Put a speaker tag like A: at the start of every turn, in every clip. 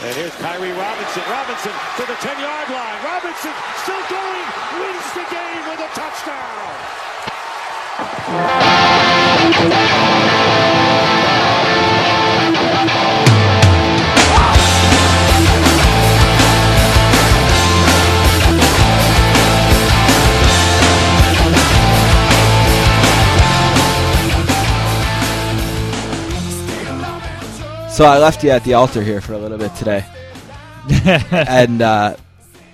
A: And here's Kyrie Robinson. Robinson to the 10 yard line. Robinson still going. Wins the game with a touchdown.
B: So I left you at the altar here for a little bit today, and uh,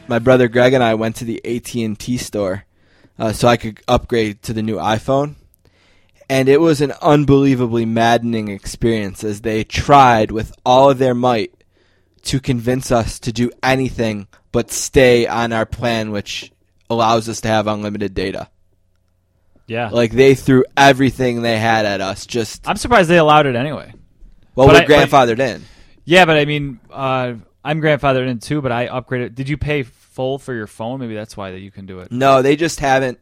B: my brother Greg and I went to the AT and T store uh, so I could upgrade to the new iPhone, and it was an unbelievably maddening experience as they tried with all of their might to convince us to do anything but stay on our plan, which allows us to have unlimited data.
C: Yeah.
B: Like they threw everything they had at us. Just
C: I'm surprised they allowed it anyway.
B: Well,
C: but
B: we're
C: I-
B: grandfathered in.
C: Yeah, but I mean, uh, I'm grandfathered in too, but I upgraded. Did you pay full for your phone? Maybe that's why that you can do it.
B: No, they just haven't.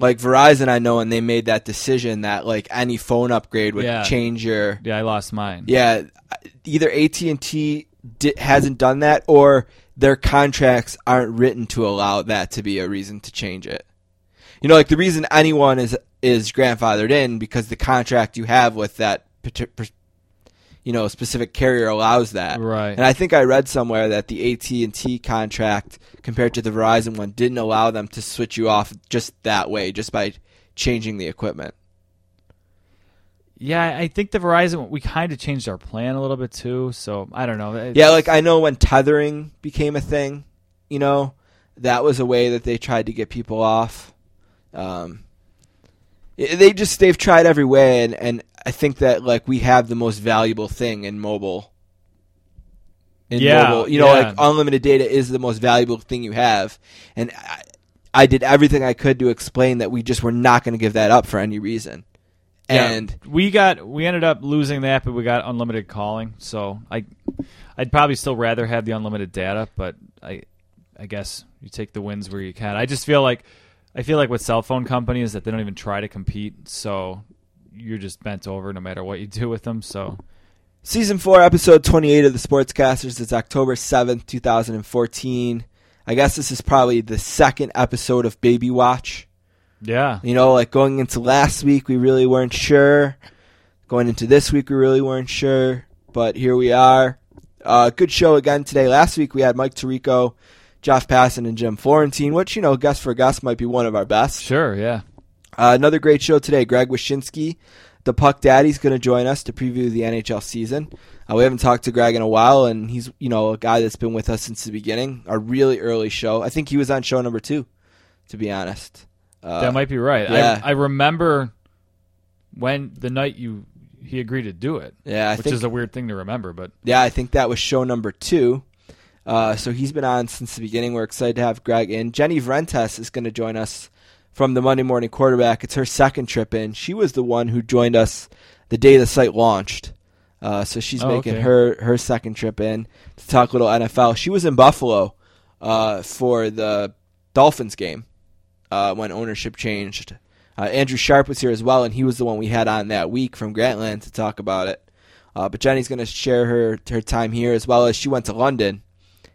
B: Like Verizon, I know, and they made that decision that like any phone upgrade would
C: Yeah.
B: change your.
C: Yeah, I lost mine.
B: Yeah, either AT and T hasn't done that, or their contracts aren't written to allow that to be a reason to change it. You know, like the reason anyone is is grandfathered in because the contract you have with that you know a specific carrier allows that.
C: Right.
B: And I think I read somewhere that the AT and T contract compared to the Verizon one didn't allow them to switch you off just that way, just by changing the equipment.
C: Yeah, I think the Verizon we kind of changed our plan a little bit too. So I don't know. It's-
B: Yeah, like I know when tethering became a thing, you know, that was a way that they tried to get people off. Um, they just they've tried every way, and and I think that like we have the most valuable thing in mobile. In
C: Yeah,
B: mobile, you know,
C: yeah.
B: like unlimited data is the most valuable thing you have, and I, I did everything I could to explain that we just were not going to give that up for any reason.
C: Yeah,
B: And
C: we got we ended up losing that, but we got unlimited calling. So I, I'd probably still rather have the unlimited data, but I, I guess you take the wins where you can. I just feel like, I feel like with cell phone companies that they don't even try to compete. So you're just bent over no matter what you do with them. So
B: Season 4, episode 28 of the Sportscasters. It's October 7th, 2014. I guess this is probably the second episode of Baby Watch.
C: yeah,
B: You know, like going into last week, we really weren't sure. Going into this week, we really weren't sure. But here we are. Uh, good show again today. Last week, we had Mike Tirico, Jeff Passan, and Jim Florentine, which, you know, guess for guess might be one of our best.
C: sure, yeah,
B: Uh, another great show today. Greg Wyshynski, the Puck Daddy's going to join us to preview the NHL season. Uh, we haven't talked to Greg in a while, and he's you know a guy that's been with us since the beginning. A really early show. I think he was on show number two, to be honest. Uh,
C: that might be right.
B: yeah.
C: I, I remember when the night you he agreed to do it,
B: yeah, I
C: which
B: think
C: is a weird thing to remember, but
B: yeah, I think that was show number two. Uh, so he's been on since the beginning. We're excited to have Greg in. Jenny Vrentas is going to join us from the Monday Morning Quarterback. It's her second trip in. She was the one who joined us the day the site launched. Uh, so she's
C: Oh,
B: making
C: okay.
B: her her second trip in to talk a little NFL. She was in Buffalo uh, for the Dolphins game uh, when ownership changed. Uh, Andrew Sharp was here as well, and he was the one we had on that week from Grantland to talk about it. Uh, but Jenny's going to share her her time here as well as she went to London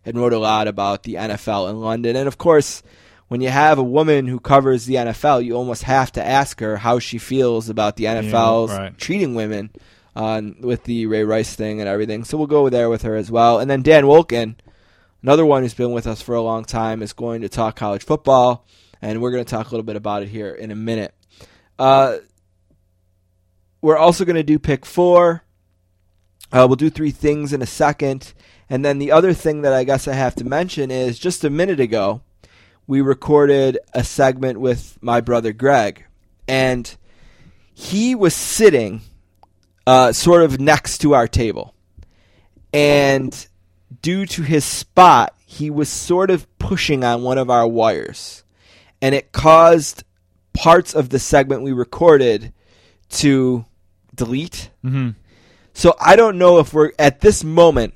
B: and wrote a lot about the NFL in London. And of course, when you have a woman who covers the NFL, you almost have to ask her how she feels about the NFL's
C: right.
B: treating women on with the Ray Rice thing and everything. So we'll go there with her as well. And then Dan Wolken, another one who's been with us for a long time, is going to talk college football, and we're going to talk a little bit about it here in a minute. Uh, we're also going to do pick four. Uh, we'll do three things in a second. And then the other thing that I guess I have to mention is just a minute ago, we recorded a segment with my brother Greg. And he was sitting uh, sort of next to our table. And due to his spot, he was sort of pushing on one of our wires. And it caused parts of the segment we recorded to delete.
C: hmm
B: So I don't know if we're at this moment.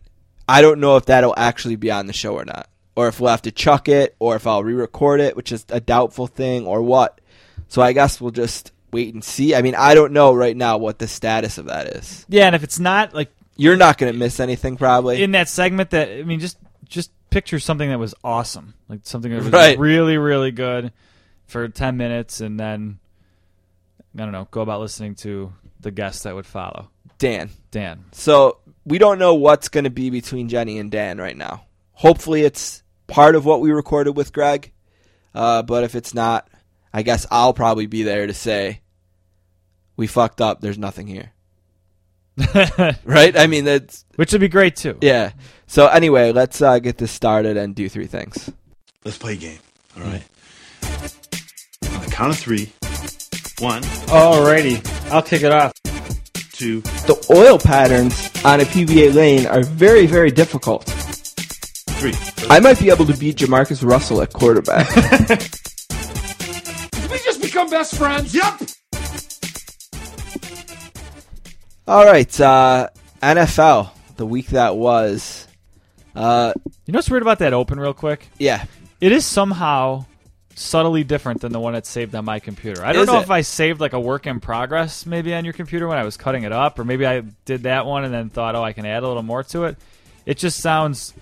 B: I don't know if that'll actually be on the show or not, or if we'll have to chuck it, or if I'll re-record it, which is a doubtful thing, or what. So I guess we'll just wait and see. I mean, I don't know right now what the status of that is.
C: Yeah, and if it's not like
B: You're not going to miss anything, probably.
C: in that segment that I mean, just just picture something that was awesome, like something that was
B: Right.
C: really really good for ten minutes, and then I don't know, go about listening to the guests that would follow.
B: Dan.
C: Dan,
B: So we don't know what's going to be between Jenny and Dan right now. Hopefully, it's part of what we recorded with Greg. Uh, but if it's not, I guess I'll probably be there to say we fucked up. There's nothing here, right? I mean, that's
C: which would be great too.
B: yeah. So anyway, let's uh, get this started and do three things.
D: Let's play a game. All right. On the count of three. One,
E: Alrighty, I'll kick it off.
D: Two,
E: The oil patterns on a PBA lane are very, very difficult.
D: three.
E: I might be able to beat JaMarcus Russell at quarterback.
F: we just become best friends?
D: Yep.
B: All right, uh, NFL, the week that was. Uh,
C: You know what's weird about that open, real quick?
B: yeah,
C: It is somehow subtly different than the one that's saved on my computer. I don't
B: Is
C: know
B: it?
C: if I saved like a work in progress maybe on your computer when I was cutting it up, or maybe I did that one and then thought, oh, I can add a little more to it. It just sounds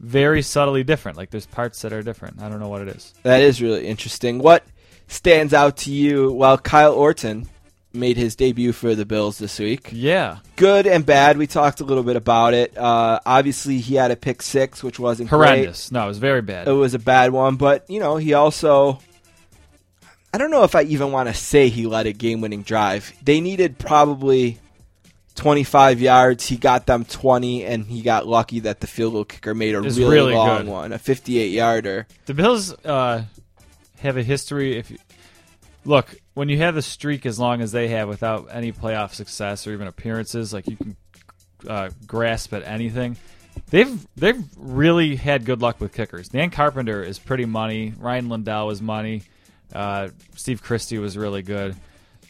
C: very subtly different. Like there's parts that are different. I don't know what it is.
B: That is really interesting. What stands out to you? Well, Kyle Orton made his debut for the Bills this week.
C: Yeah,
B: Good and bad. We talked a little bit about it. Uh, obviously, he had a pick six, which wasn't
C: horrendous. No, it was very bad.
B: It was a bad one, but you know, he also. I don't know if I even want to say he led a game-winning drive. They needed probably 25 yards. He got them 20, and he got lucky that the field goal kicker made a really,
C: really
B: long
C: good.
B: one, a 58-yarder.
C: The Bills uh, have a history. If you, look, when you have a streak as long as they have without any playoff success or even appearances, like you can uh, grasp at anything. They've they've really had good luck with kickers. Dan Carpenter is pretty money. Rian Lindell was money. Uh, Steve Christie was really good,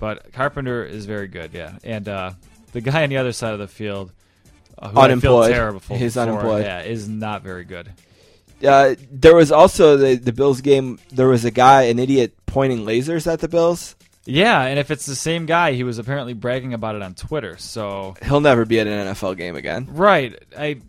C: but Carpenter is very good. Yeah, and uh, the guy on the other side of the field, uh, who
B: Unemployed.
C: terrible for,
B: He's
C: for,
B: unemployed.
C: Yeah, is not very good.
B: Uh, there was also the the Bills game. There was a guy, an idiot, pointing lasers at the Bills.
C: Yeah, and if it's the same guy, he was apparently bragging about it on Twitter. So
B: He'll never be at an NFL game again.
C: right, I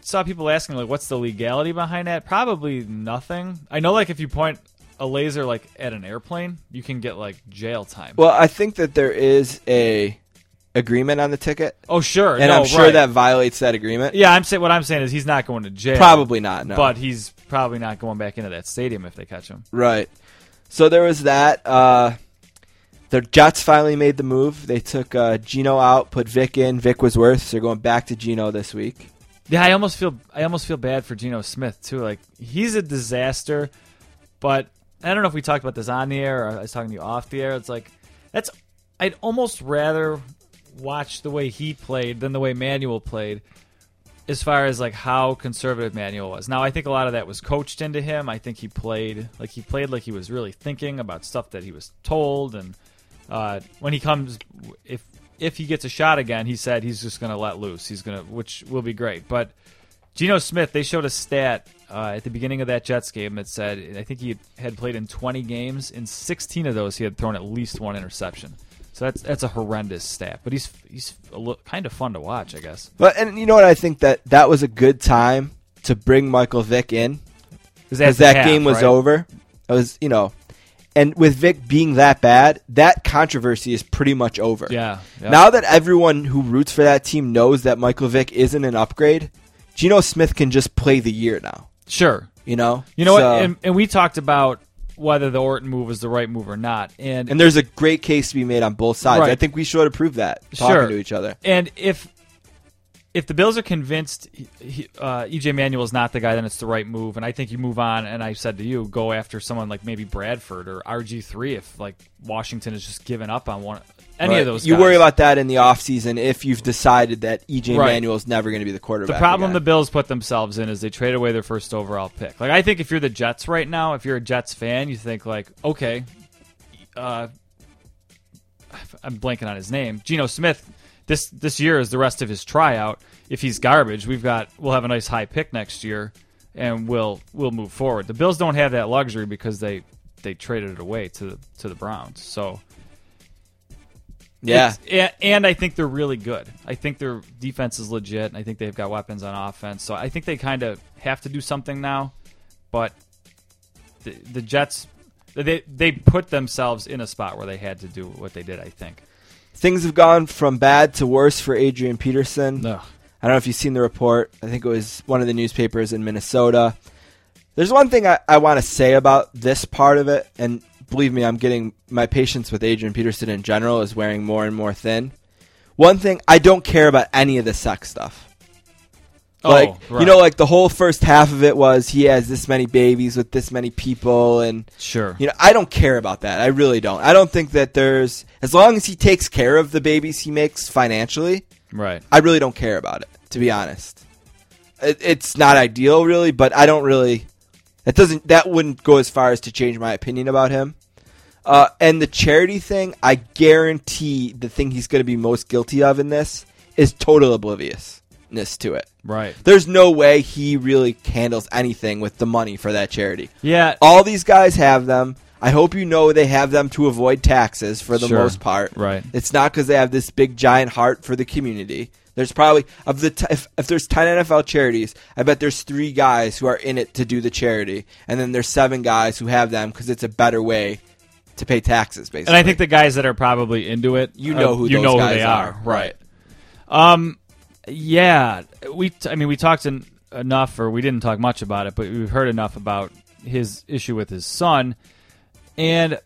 C: saw people asking like, "What's the legality behind that?" Probably nothing. I know, like, if you point a laser like at an airplane, you can get like jail time.
B: Well, I think that there is a agreement on the ticket,
C: oh, sure,
B: and
C: no,
B: I'm sure
C: right.
B: that violates that agreement.
C: Yeah, I'm saying what I'm saying is he's not going to jail.
B: Probably not. No,
C: but he's probably not going back into that stadium if they catch him.
B: right. So there was that. Uh, the Jets finally made the move. They took uh, Geno out, put Vick in. Vick was worth. So they're going back to Geno this week.
C: Yeah, I almost feel I almost feel bad for Geno Smith too. Like he's a disaster, but I don't know if we talked about this on the air or I was talking to you off the air. It's like that's I'd almost rather watch the way he played than the way Manuel played. As far as like how conservative Manuel was. Now I think a lot of that was coached into him. I think he played like he played like he was really thinking about stuff that he was told and uh, when he comes if if he gets a shot again, he said he's just going to let loose. He's going to, which will be great. But Geno Smith, they showed a stat uh, at the beginning of that Jets game that said I think he had played in 20 games. In 16 of those, he had thrown at least one interception. So that's that's a horrendous stat. But he's he's a li- kind of fun to watch, I guess.
B: But and you know what? I think that that was a good time to bring Michael Vick in because that game was over. It was you know, and with Vick being that bad, that controversy is pretty much over.
C: Yeah.
B: Now that everyone who roots for that team knows that Michael Vick isn't an upgrade, Geno Smith can just play the year now.
C: sure.
B: You know.
C: You know
B: So-
C: what? And, and we talked about whether the Orton move was the right move or not. And
B: and there's a great case to be made on both sides.
C: Right.
B: I think we should approve that talking
C: Sure.
B: to each other.
C: And if if the Bills are convinced he, uh, EJ Manuel is not the guy, then it's the right move. And I think you move on. And I said to you, go after someone like maybe Bradford or RG three if like Washington has just given up on one any
B: Right.
C: of those.
B: You
C: guys.
B: worry about that in the offseason if you've decided that EJ
C: Right.
B: Manuel is never going to be the quarterback.
C: The problem
B: again.
C: the Bills put themselves in is they trade away their first overall pick. Like I think if you're the Jets right now, if you're a Jets fan, you think like, okay, uh, I'm blanking on his name, Geno Smith. This this year is the rest of his tryout. If he's garbage, we've got we'll have a nice high pick next year, and we'll we'll move forward. The Bills don't have that luxury because they they traded it away to the to the Browns. So
B: Yeah.
C: It's- a- and I think they're really good. I think their defense is legit. and I think they've got weapons on offense. So I think they kind of have to do something now. But the, the Jets, they they put themselves in a spot where they had to do what they did. I think.
B: Things have gone from bad to worse for Adrian Peterson.
C: No.
B: I don't know if you've seen the report. I think it was one of the newspapers in Minnesota. There's one thing I, I want to say about this part of it, and believe me, I'm getting my patience with Adrian Peterson in general is wearing more and more thin. One thing, I don't care about any of the sex stuff. Like
C: oh, right.
B: you know, like the whole first half of it was he has this many babies with this many people, and
C: sure.
B: you know, I don't care about that. I really don't. I don't think that there's as long as he takes care of the babies he makes financially,
C: Right.
B: I really don't care about it, to be honest. It, it's not ideal, really, but I don't really. That doesn't. That wouldn't go as far as to change my opinion about him. Uh, and the charity thing, I guarantee the thing he's going to be most guilty of in this is total to it.
C: Right.
B: There's no way he really handles anything with the money for that charity.
C: Yeah.
B: All these guys have them. I hope you know they have them to avoid taxes for the
C: Sure.
B: most part.
C: Right.
B: It's not because they have this big giant heart for the community. There's probably of the t- if, if there's ten NFL charities, I bet there's three guys who are in it to do the charity, and then there's seven guys who have them because it's a better way to pay taxes. Basically,
C: And I think the guys that are probably into it,
B: You know
C: uh,
B: who
C: you
B: those
C: know
B: guys
C: who they
B: are,
C: are,
B: right.
C: Um, yeah, we. I mean, we talked en- enough, or we didn't talk much about it, but we've heard enough about his issue with his son, and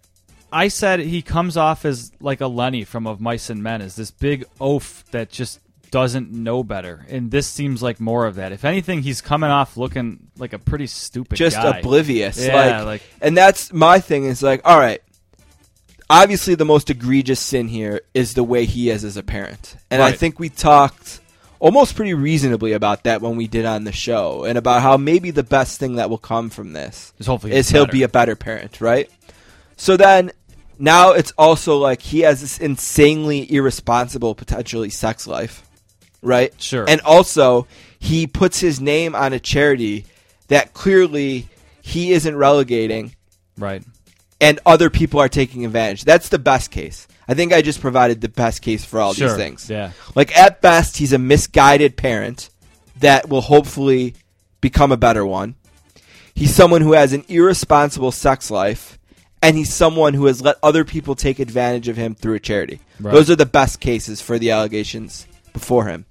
C: I said he comes off as like a Lenny from Of Mice and Men, as this big oaf that just doesn't know better, and this seems like more of that. If anything, he's coming off looking like a pretty stupid,
B: just
C: guy.
B: oblivious.
C: Yeah,
B: like,
C: like-
B: and that's my thing. Is like, all right. Obviously, the most egregious sin here is the way he is as a parent, and I think we talked almost pretty reasonably about that when we did on the show, and about how maybe the best thing that will come from this
C: Is hopefully
B: is he'll
C: better.
B: be a better parent, right? So then now it's also like he has this insanely irresponsible, potentially sex life, right?
C: Sure.
B: And also he puts his name on a charity that clearly he isn't relegating
C: right.
B: and other people are taking advantage. That's the best case. I think I just provided the best case for all
C: Sure.
B: these things.
C: Yeah.
B: Like at best, he's a misguided parent that will hopefully become a better one. He's someone who has an irresponsible sex life, and he's someone who has let other people take advantage of him through a charity.
C: Right.
B: Those are the best cases for the allegations before him.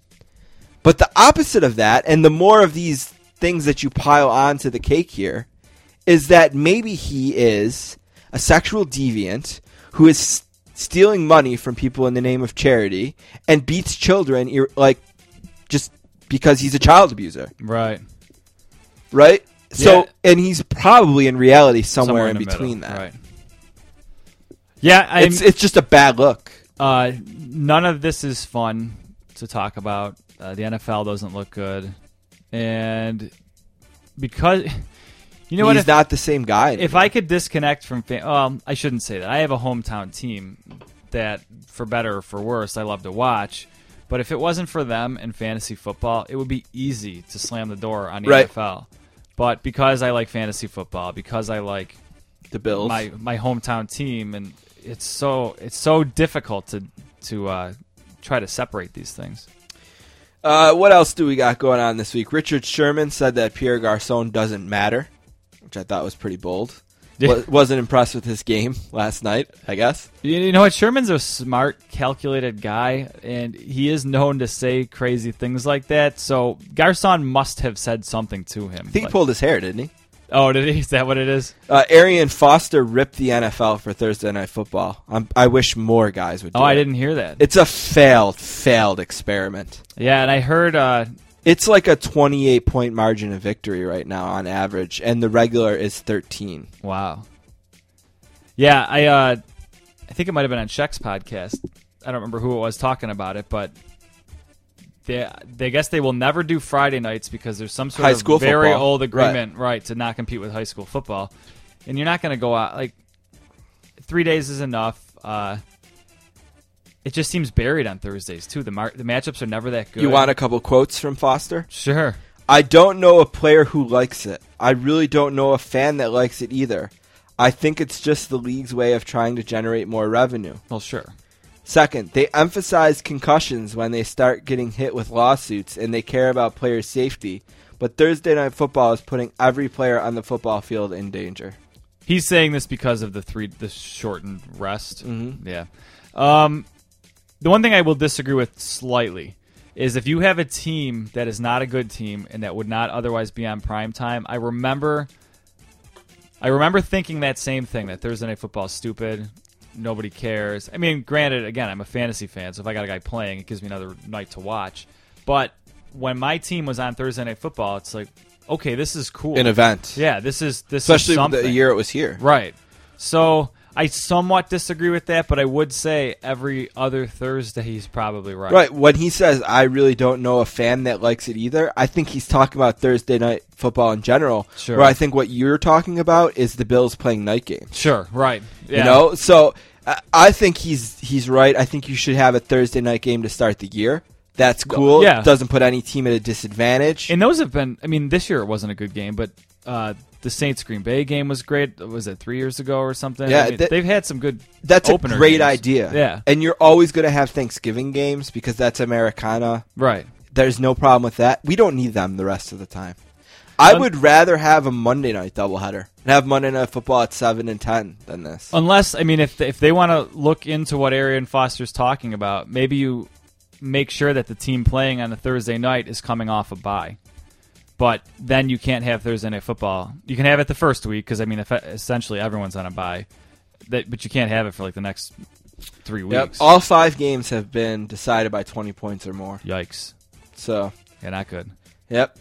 B: But the opposite of that, and the more of these things that you pile onto the cake here, is that maybe he is a sexual deviant who is stealing money from people in the name of charity and beats children like just because he's a child abuser,
C: Right.
B: right? So,
C: Yeah.
B: and he's probably in reality somewhere, in,
C: the
B: between
C: middle,
B: that.
C: Right. Yeah, I,
B: It's it's just a bad look.
C: uh, none of this is fun to talk about. Uh, the NFL doesn't look good, and because you know what,
B: he's not the same guy.
C: if. I could disconnect from, fan- well, I shouldn't say that. I have a hometown team that, for better or for worse, I love to watch. But if it wasn't for them and fantasy football, it would be easy to slam the door on the
B: Right.
C: NFL. But because I like fantasy football, because I like
B: the Bills,
C: my my hometown team, and it's so it's so difficult to to uh, try to separate these things.
B: Uh, what else do we got going on this week? Richard Sherman said that Pierre Garcon doesn't matter, which I thought was pretty bold. Wasn't impressed with his game last night, I guess.
C: You know what? Sherman's a smart, calculated guy, and he is known to say crazy things like that. So Garcon must have said something to him.
B: I think
C: Like-
B: he pulled his hair, didn't he?
C: oh, did he? Is that what it is?
B: Uh, Arian Foster ripped the NFL for Thursday Night Football. i I wish more guys would do
C: Oh, I
B: it.
C: didn't hear that.
B: It's a failed, failed experiment.
C: yeah, and I heard. Uh,
B: It's like a 28 point margin of victory right now on average, and the regular is 13.
C: wow. Yeah, I. Uh, I think it might have been on Sheck's podcast. I don't remember who it was talking about it, but they, they guess they will never do Friday nights because there's some sort
B: High
C: of
B: school
C: very
B: football.
C: old
B: Right.
C: agreement, right. to not compete with high school football, and you're not going to go out like three days is enough. Uh, it just seems buried on Thursdays too. The mar- the matchups are never that good.
B: You want a couple quotes from Foster?
C: sure?
B: I don't know a player who likes it. I really don't know a fan that likes it either. I think it's just the league's way of trying to generate more revenue.
C: Well, sure.
B: Second, they emphasize concussions when they start getting hit with lawsuits and they care about players' safety. But Thursday night football is putting every player on the football field in danger.
C: He's saying this because of the three the shortened rest.
B: Mhm.
C: Yeah. Um, the one thing I will disagree with slightly is if you have a team that is not a good team and that would not otherwise be on prime time. I remember, I remember thinking that same thing that Thursday night football is stupid. Nobody cares. I mean, granted, again, I'm a fantasy fan, so if I got a guy playing, it gives me another night to watch. But when my team was on Thursday night football, it's like, okay, this is cool.
B: An event.
C: Yeah, this is this
B: Especially
C: is something.
B: the year it was here.
C: Right. So I somewhat disagree with that, but I would say every other Thursday he's probably right.
B: Right. When he says, I really don't know a fan that likes it either, I think he's talking about Thursday night football in general.
C: Sure.
B: Where I think what you're talking about is the Bills playing night game.
C: Sure. Right. Yeah.
B: You know? So I- I think he's he's right. I think you should have a Thursday night game to start the year. That's cool.
C: Yeah.
B: Doesn't put any team at a disadvantage.
C: And those have been. I mean, this year it wasn't a good game, but uh, the Saints Green Bay game was great. Was it three years ago or something?
B: Yeah,
C: I mean,
B: that-
C: they've had some good.
B: that's a great
C: games.
B: idea.
C: Yeah.
B: And you're always going to have Thanksgiving games because that's Americana.
C: Right.
B: There's no problem with that. We don't need them the rest of the time. I would rather have a Monday night doubleheader and have Monday night football at seven and ten than this.
C: Unless I mean, if if they want to look into what Arian Foster's talking about, maybe you make sure that the team playing on a Thursday night is coming off a bye. But then you can't have Thursday night football. You can have it the first week because I mean, if, essentially everyone's on a bye. That, but you can't have it for like the next three weeks. Yep.
B: All five games have been decided by twenty points or more.
C: Yikes!
B: So,
C: Yeah, not good.
B: yep.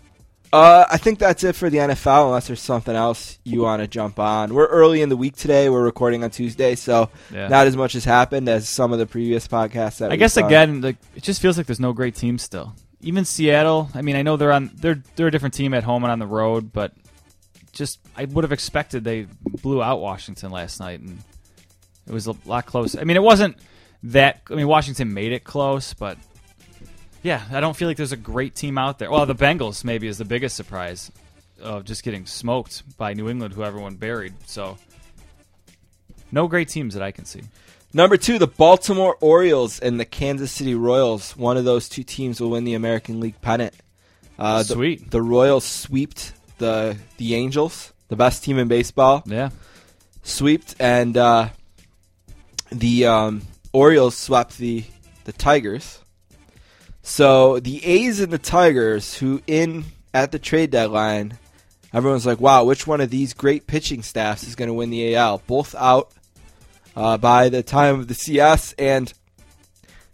B: Uh, I think that's it for the NFL. Unless there's something else you want to jump on, we're early in the week today. We're recording on Tuesday, so
C: Yeah.
B: not as much has happened as some of the previous podcasts. That
C: I guess
B: done.
C: again, like it just feels like there's no great team still. Even Seattle. I mean, I know they're on they're they're a different team at home and on the road, but just I would have expected they blew out Washington last night, and it was a lot close. I mean, it wasn't that. I mean, Washington made it close, but yeah, I don't feel like there's a great team out there. Well, the Bengals maybe is the biggest surprise of just getting smoked by New England, who everyone buried. So, no great teams that I can see.
B: Number two, the Baltimore Orioles and the Kansas City Royals. One of those two teams will win the American League pennant. Uh, the,
C: Sweet.
B: The Royals sweeped the the Angels, the best team in baseball.
C: Yeah.
B: Sweeped, and uh, the um, Orioles swept the the Tigers. So the A's and the Tigers, who in at the trade deadline, everyone's like, "Wow, which one of these great pitching staffs is going to win the AL?" Both out uh, by the time of the CS. And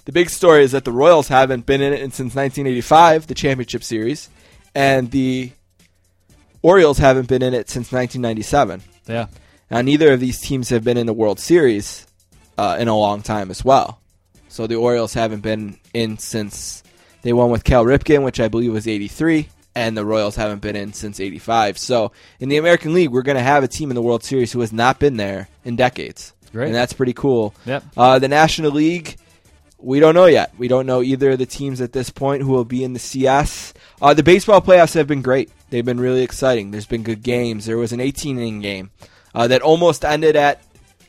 B: the big story is that the Royals haven't been in it since 1985, the championship series, and the Orioles haven't been in it since 1997.
C: Yeah.
B: Now, neither of these teams have been in the World Series uh, in a long time as well. So the Orioles haven't been in since they won with Cal Ripken, which I believe was 83, and the Royals haven't been in since 85. So in the American League, we're going to have a team in the World Series who has not been there in decades.
C: Great.
B: And that's pretty cool.
C: Yep.
B: Uh, the National League, we don't know yet. We don't know either of the teams at this point who will be in the CS. Uh, the baseball playoffs have been great. They've been really exciting. There's been good games. There was an 18 inning game uh, that almost ended at,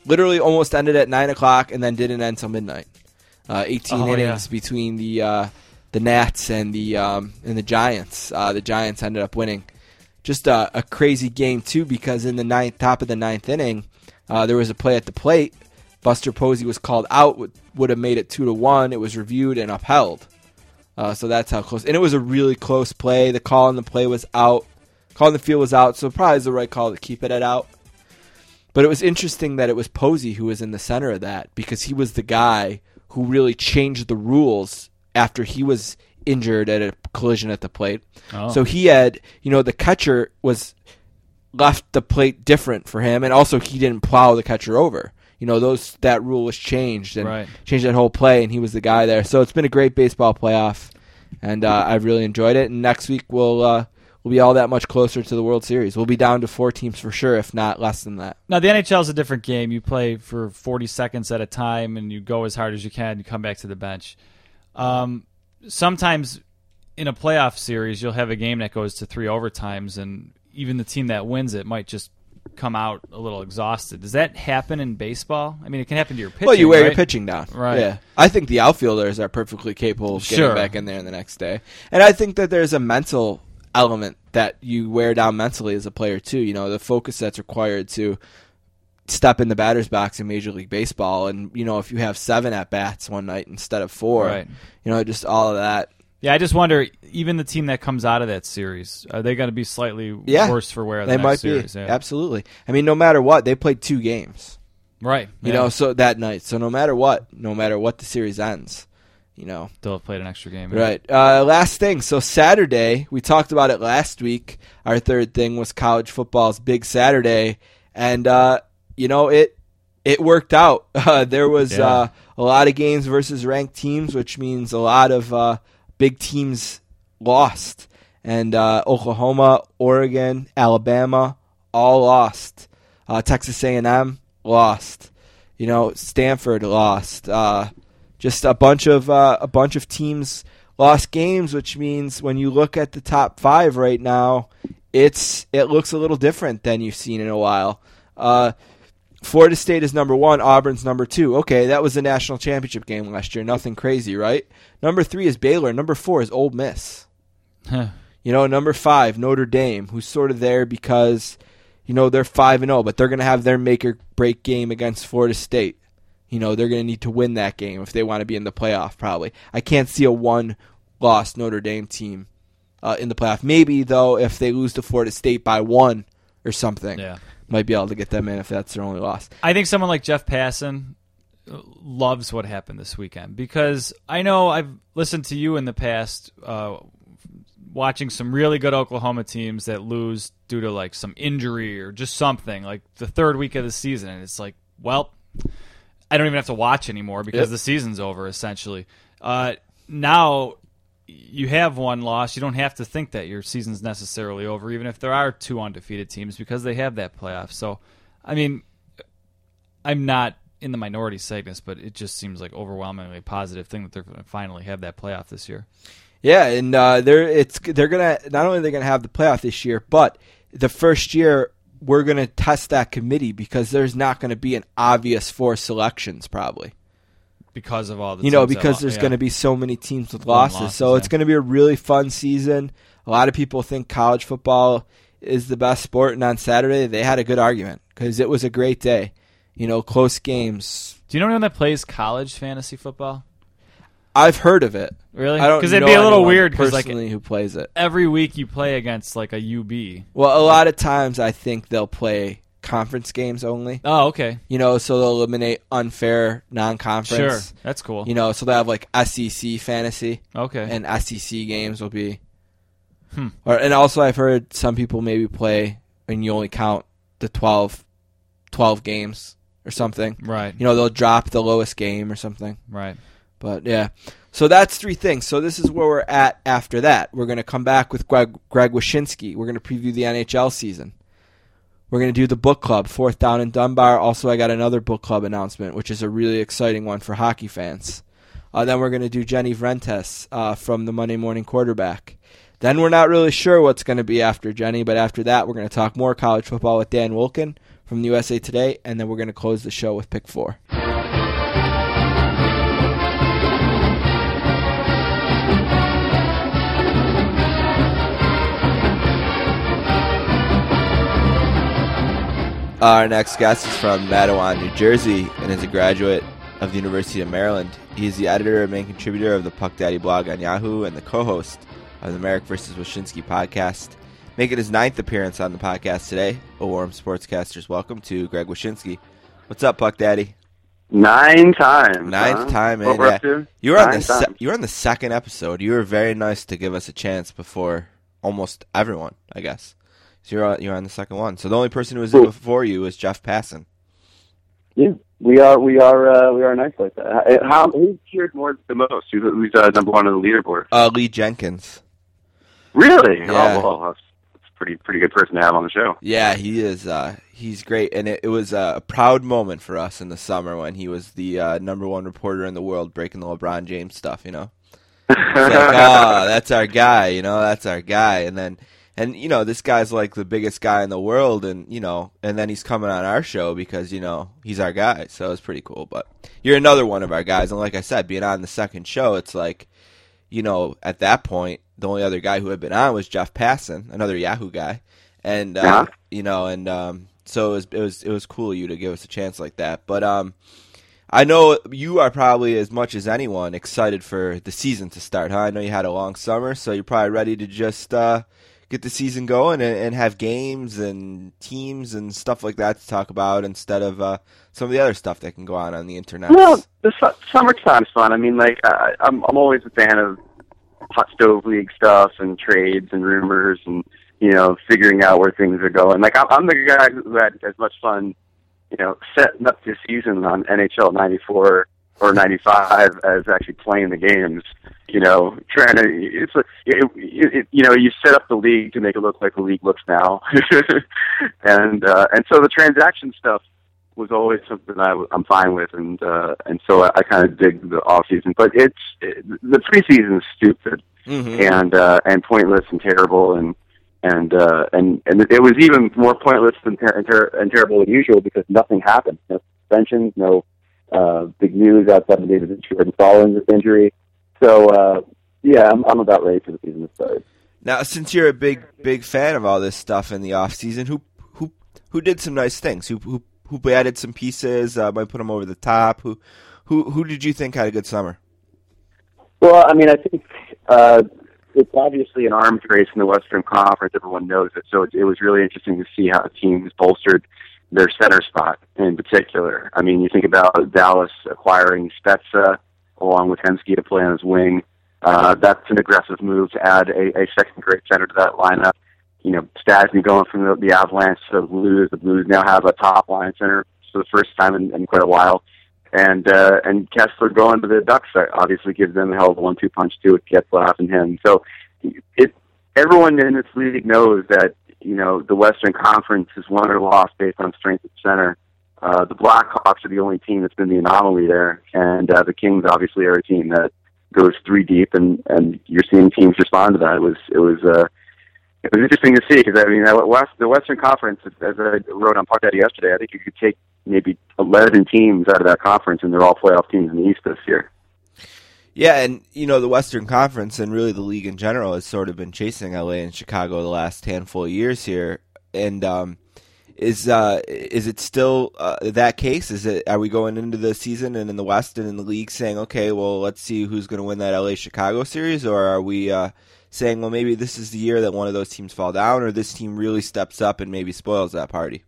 B: literally almost ended at 9 o'clock and then didn't end till midnight. Uh, 18
C: Oh,
B: innings
C: yeah.
B: between the uh, the Nats and the um, and the Giants. Uh, the Giants ended up winning. Just a, a crazy game too, because in the ninth, top of the ninth inning, uh, there was a play at the plate. Buster Posey was called out. Would, would have made it two to one. It was reviewed and upheld. Uh, so that's how close. And it was a really close play. The call on the play was out. Call on the field was out. So probably is the right call to keep it at out. But it was interesting that it was Posey who was in the center of that because he was the guy who really changed the rules after he was injured at a collision at the plate.
C: Oh.
B: So he had, you know, the catcher was left the plate different for him, and also he didn't plow the catcher over. You know, those that rule was changed and
C: Right.
B: changed that whole play, and he was the guy there. So it's been a great baseball playoff, and uh, I've really enjoyed it. And next week we'll uh, we'll be all that much closer to the World Series. We'll be down to four teams for sure, if not less than that.
C: Now the NHL is a different game. You play for 40 seconds at a time, and you go as hard as you can. And you come back to the bench. Um, sometimes in a playoff series, you'll have a game that goes to three overtimes, and even the team that wins it might just come out a little exhausted. Does that happen in baseball? I mean, it can happen to your pitching.
B: well, you wear
C: right?
B: your pitching down.
C: Right.
B: Yeah. I think the outfielders are perfectly capable of getting
C: Sure.
B: back in there the next day. And I think that there's a mental element that you wear down mentally as a player too. You know, the focus that's required to step in the batter's box in Major League Baseball and you know, if you have seven at bats one night instead of four,
C: Right.
B: you know, just all of that.
C: Yeah, I just wonder. Even the team that comes out of that series, are they going to be slightly
B: Yeah.
C: worse for wear? The
B: They might
C: series?
B: be.
C: Yeah.
B: Absolutely. I mean, no matter what, they played two games.
C: Right.
B: You
C: yeah.
B: know, so that night. So no matter what, no matter what the series ends, you know,
C: they'll have played an extra game.
B: Right. Uh, last thing. So Saturday, we talked about it last week. Our third thing was college football's big Saturday, and uh, you know it it worked out. Uh, there was
C: Yeah.
B: uh, a lot of games versus ranked teams, which means a lot of uh, big teams lost, and uh, Oklahoma, Oregon, Alabama all lost. Uh, Texas A&M lost. You know, Stanford lost. Uh, just a bunch of uh, a bunch of teams lost games, which means when you look at the top five right now, it's it looks a little different than you've seen in a while. Florida State is number one, Auburn's number two. Okay, that was the national championship game last year. Nothing crazy, right? Number three is Baylor. Number four is Ole Miss. You know, number five, Notre Dame, who's sort of there because, you know, they're five and zero, but they're going to have their make or break game against Florida State. You know, they're going to need to win that game if they want to be in the playoff. Probably, I can't see a one-loss Notre Dame team uh, in the playoff. Maybe though, if they lose to Florida State by one or something,
C: Yeah.
B: Might be able to get them in if that's their only loss.
C: I think someone like Jeff Passan uh, loves what happened this weekend because I know I've listened to you in the past uh, watching some really good Oklahoma teams that lose due to like some injury or just something like the third week of the season and it's like well I don't even have to watch anymore because
B: Yep.
C: the season's over essentially uh, now you have one loss you don't have to think that your season's necessarily over even if there are two undefeated teams because they have that playoff so I mean I'm not in the minority this, but it just seems like overwhelmingly positive thing that they're going to finally have that playoff this year.
B: Yeah, and uh, they're it's they're gonna not only they're gonna have the playoff this year, but the first year we're gonna test that committee because there's not gonna be an obvious four selections probably.
C: Because of all the
B: you know
C: teams
B: because there's
C: yeah.
B: going to be so many teams with losses,
C: losses,
B: so it's going to be a really fun season. A lot of people think college football is the best sport, and on Saturday they had a good argument because it was a great day. You know, close games.
C: Do you know anyone that plays college fantasy football?
B: I've heard of it.
C: Really?
B: I don't
C: Because it'd be a little weird because like
B: personally who plays it.
C: every week you play against like a UB.
B: Well, a lot of times I think they'll play conference games only.
C: Oh, okay.
B: You know, so they'll eliminate unfair non-conference.
C: Sure. That's cool.
B: You know, so they'll have like SEC fantasy.
C: okay.
B: and SEC games will be.
C: Hmm.
B: Or and also I've heard some people maybe play and you only count the 12, 12 games or something.
C: right.
B: You know they'll drop the lowest game or something.
C: Right.
B: But yeah, so that's three things. So this is where we're at after that. We're going to come back with Greg, Greg Wyshynski. We're going to preview the NHL season. We're going to do the book club, fourth down in Dunbar. Also, I got another book club announcement, which is a really exciting one for hockey fans. Uh, then we're going to do Jenny Vrentas uh, from the Monday Morning Quarterback. Then we're not really sure what's going to be after Jenny, but after that, we're going to talk more college football with Dan Wolken from the USA Today, and then we're going to close the show with pick four. Our next guest is from Matawan, New Jersey, and is a graduate of the University of Maryland. He is the editor and main contributor of the Puck Daddy blog on Yahoo and the co-host of the Marek vs. Wyshynski podcast. Making his ninth appearance on the podcast today, a warm sportscasters welcome to Greg Wyshynski. What's up, Puck Daddy?
F: Nine times.
B: Ninth
F: huh?
B: time,
F: What.
B: Yeah.
F: to?
B: You were on the
F: Nine
B: se- you were on the second episode. You were very nice to give us a chance before almost everyone, I guess. So you're on, you're on the second one. So the only person who was in before you was Jeff Passan.
F: Yeah, we are. We are. Uh, we are nice like that. How? Who cheered more the most? Who, who's uh, number one on the leaderboard?
B: Uh, Lee Jenkins.
F: Really?
B: Yeah.
F: Oh, well, that's, that's a pretty pretty good person to have on the show.
B: Yeah, he is. Uh, he's great, and it, it was a proud moment for us in the summer when he was the uh, number one reporter in the world, breaking the LeBron James stuff. You know, like, oh, that's our guy. You know, that's our guy. And then, and you know this guy's like the biggest guy in the world, and you know, and then he's coming on our show because you know he's our guy, so it's pretty cool. But you're another one of our guys, and like I said, being on the second show, it's like, you know, at that point, the only other guy who had been on was Jeff Passan, another Yahoo guy, and uh,
F: Yeah.
B: you know, and um, so it was it was it was cool of you to give us a chance like that. But um, I know you are probably as much as anyone excited for the season to start. Huh? I know you had a long summer, so you're probably ready to just uh, get the season going and, and have games and teams and stuff like that to talk about instead of uh, some of the other stuff that can go on on the internet.
F: Well, the su- summertime's fun. I mean, like I, I'm I'm always a fan of hot stove league stuff and trades and rumors and you know figuring out where things are going. Like I'm, I'm the guy who had as much fun, you know, setting up this season on NHL '94 or '95 as actually playing the games. You know, trying to it's a, it, it, you know you set up the league to make it look like the league looks now, and uh, and so the transaction stuff was always something I, I'm fine with, and uh, and so I, I kind of dig the off season. But it's it, the preseason is stupid
B: Mhm.
F: and uh, and pointless and terrible, and and uh, and and it was even more pointless and, ter- and, ter- and terrible than usual because nothing happened. No suspensions, no uh, big news outside of David Jordan Stallings injury. So uh, yeah, I'm, I'm about ready for the season to start.
B: Now, since you're a big big fan of all this stuff in the off season, who who who did some nice things? Who who who added some pieces? Uh, might put them over the top. Who who who did you think had a good summer?
F: Well, I mean, I think uh, it's obviously an arms race in the Western Conference. Everyone knows it. So it, it was really interesting to see how the teams bolstered their center spot in particular. I mean, you think about Dallas acquiring Spezza along with Hemsky to play on his wing. Uh, that's an aggressive move to add a, a second grade center to that lineup. You know, Stastny going from the, the Avalanche to the Blues. The Blues now have a top line center for the first time in, in quite a while and uh, and Kesler going to the Ducks obviously gives them a hell of a one-two punch too with Getzlaf and him. So it everyone in this league knows that you know the Western Conference is won or lost based on strength at center. Uh, the Blackhawks are the only team that's been the anomaly there, and uh, the Kings obviously are a team that goes three deep, and and you're seeing teams respond to that. It was it was. Uh, it was interesting to see because I mean, West, the Western Conference, as I wrote on Daddy yesterday, I think you could take maybe 11 teams out of that conference, and they're all playoff teams in the East this year.
B: Yeah, and you know the Western Conference and really the league in general has sort of been chasing LA and Chicago the last handful of years here. And um, is uh, is it still uh, that case? Is it are we going into the season and in the West and in the league saying, okay, well, let's see who's going to win that LA Chicago series, or are we uh, saying, well, maybe this is the year that one of those teams fall down, or this team really steps up and maybe spoils that party?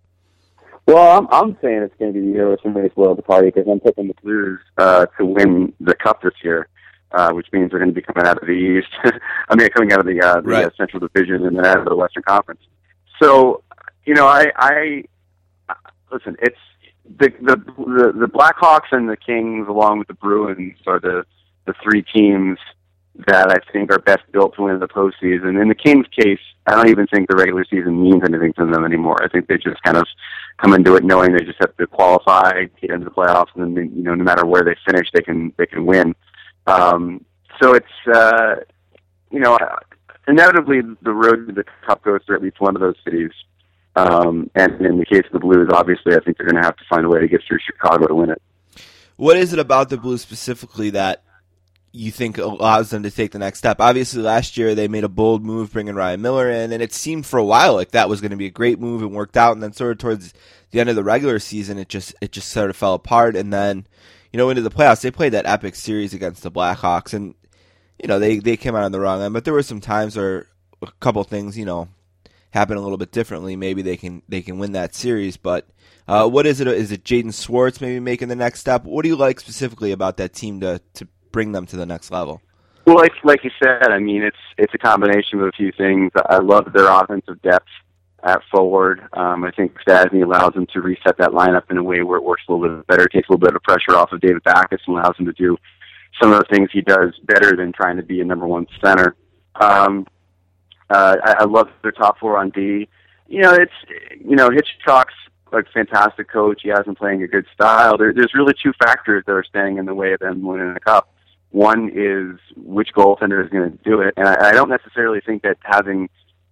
F: Well, I'm I'm saying it's going to be the year where somebody spoils the party because I'm picking the Blues uh, to win the Cup this year, uh, which means they're going to be coming out of the East. I mean, coming out of the, uh, the
B: Right.
F: uh, Central Division and then out of the Western Conference. So, you know, I, I uh, listen. It's the the the, the Blackhawks and the Kings, along with the Bruins, are the the three teams that I think are best built to win the postseason. In the Kings' case, I don't even think the regular season means anything to them anymore. I think they just kind of come into it knowing they just have to qualify, get into the playoffs, and then you know no matter where they finish, they can they can win. Um, so it's uh, you know inevitably the road to the cup goes through at least one of those cities. Um, and in the case of the Blues, obviously, I think they're going to have to find a way to get through Chicago to win it.
B: What is it about the Blues specifically that you think allows them to take the next step? Obviously, last year they made a bold move bringing Ryan Miller in, and it seemed for a while like that was going to be a great move and worked out. And then sort of towards the end of the regular season, it just it just sort of fell apart. And then you know into the playoffs, they played that epic series against the Blackhawks, and you know they they came out on the wrong end. But there were some times where a couple things you know happen a little bit differently. Maybe they can they can win that series, but. Uh, what is it? Is it Jaden Schwartz maybe making the next step? What do you like specifically about that team to, to bring them to the next level?
F: Well, like like you said, I mean it's it's a combination of a few things. I love their offensive depth at forward. Um, I think Stastny allows them to reset that lineup in a way where it works a little bit better, takes a little bit of pressure off of David Backes, and allows him to do some of the things he does better than trying to be a number one center. Um, uh, I, I love their top four on D. You know, it's you know Hitchcock's a fantastic coach. He has them playing a good style. There, there's really two factors that are standing in the way of them winning the cup. One is which goaltender is going to do it, and I, I don't necessarily think that having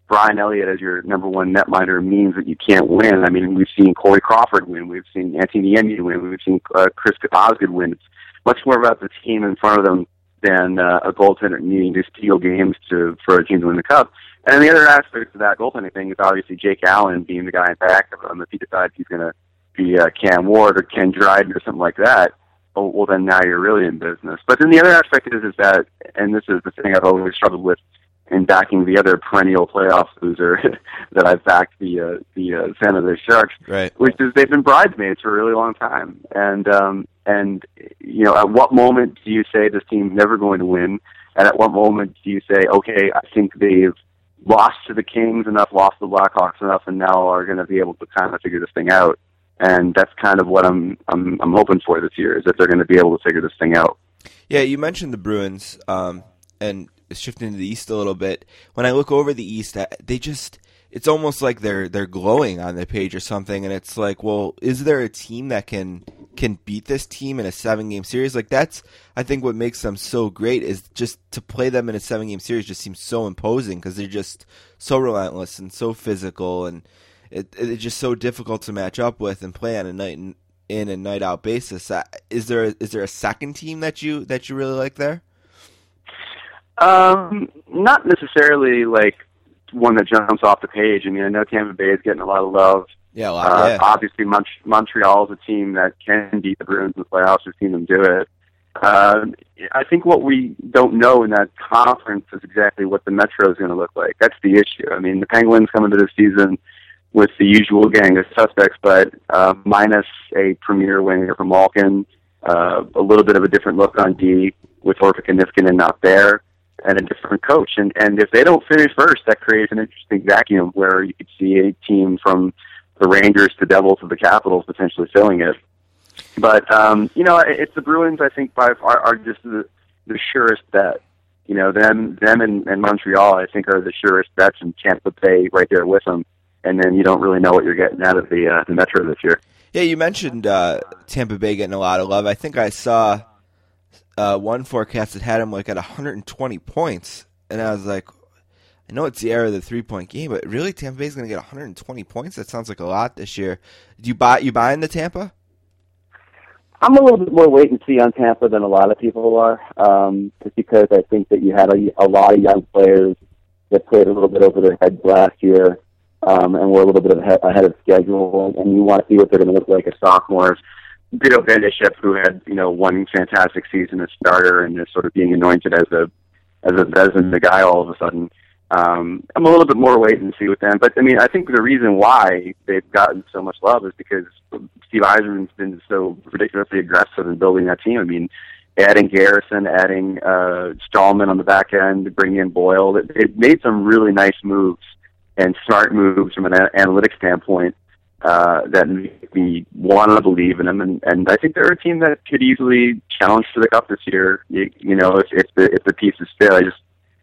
F: Brian Elliott as your number one netminder means that you can't win. I mean, we've seen Corey Crawford win, we've seen Anthony Niemi win, we've seen uh, Chris Osgood win. It's much more about the team in front of them than uh, a goaltender needing to steal games to for a team to win the cup. And the other aspect of that goaltending thing is obviously Jake Allen being the guy in back of him. If he decides he's going to be uh, Cam Ward or Ken Dryden or something like that, oh, well, then now you're really in business. But then the other aspect is, is that, and this is the thing I've always struggled with in backing the other perennial playoff loser that I've backed the uh, the uh, San Jose Sharks,
B: Right.
F: which is they've been bridesmaids for a really long time. And um, and you know, at what moment do you say this team's never going to win? And at what moment do you say, okay, I think they've lost to the Kings enough, lost to the Blackhawks enough, and now are going to be able to kind of figure this thing out? And that's kind of what I'm I'm I'm hoping for this year is that they're going to be able to figure this thing out.
B: Yeah, you mentioned the Bruins, um, and shifting to the East a little bit. When I look over the East, they just it's almost like they're they're glowing on the page or something, and it's like, well, is there a team that can can beat this team in a seven game series? Like that's I think what makes them so great is just to play them in a seven game series just seems so imposing because they're just so relentless and so physical and it, it's just so difficult to match up with and play on a night in, and night out basis. Uh, Is there a, there a second team that you that you really like there?
F: Um, not necessarily like one that jumps off the page. I mean, I know Tampa Bay is getting a lot of love.
B: Yeah, a lot.
F: Uh,
B: yeah.
F: Obviously, Mont- Montreal is a team that can beat the Bruins in the playoffs. We've seen them do it. Uh, I think what we don't know in that conference is exactly what the Metro is going to look like. That's the issue. I mean, the Penguins come into this season with the usual gang of suspects, but uh, minus a premier winger from Malkin, uh, a little bit of a different look on D with Orpik and not there, and a different coach. And and if they don't finish first, that creates an interesting vacuum where you could see a team from the Rangers to Devils to the Capitals potentially filling it. But um, you know, it- it's the Bruins. I think by far are just the the surest bet. You know, them them and, and Montreal, I think, are the surest bets, and Tampa Bay right there with them. And then you don't really know what you're getting out of the uh, the Metro this year.
B: Yeah, you mentioned uh, Tampa Bay getting a lot of love. I think I saw uh, one forecast that had him like at 120 points, and I was like, I know it's the era of the three point game, but really Tampa Bay's going to get 120 points. That sounds like a lot this year. Do you buy you buying the Tampa?
F: I'm a little bit more wait and see on Tampa than a lot of people are, um, just because I think that you had a, a lot of young players that played a little bit over their heads last year, um, and were a little bit ahead, of schedule, and you want to see what they're going to look like as sophomores. Vito Ben Bishop, who had you know one fantastic season as starter and is sort of being anointed as a as a as the guy all of a sudden. Um, I'm a little bit more wait and see with them, but I mean, I think the reason why they've gotten so much love is because Steve Yzerman's been so ridiculously aggressive in building that team. I mean, adding Garrison, adding uh, Stralman on the back end, bringing in Boyle. It, it made some really nice moves and smart moves from an a- analytics standpoint uh, that make me want to believe in them. And, and I think they're a team that could easily challenge for the cup this year. You, you know, if, if the if the pieces fit, I just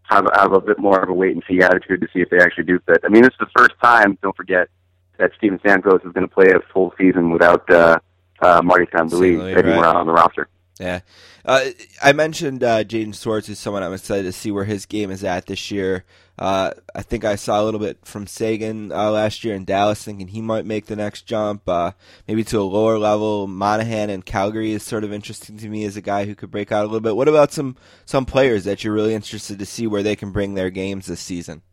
F: have have a bit more of a wait and see attitude to see if they actually do fit. I mean, it's the first time. Don't forget that Steven Stamkos is going to play a full season without uh, uh, Marty St. Louis
B: St. Louis,
F: anywhere
B: right.
F: on the roster.
B: Yeah, uh, I mentioned uh, Jaden Schwartz, who's someone I'm excited to see where his game is at this year. Uh, I think I saw a little bit from Seguin uh, last year in Dallas, thinking he might make the next jump, uh, maybe to a lower level. Monahan in Calgary is sort of interesting to me as a guy who could break out a little bit. What about some some players that you're really interested to see where they can bring their games this season?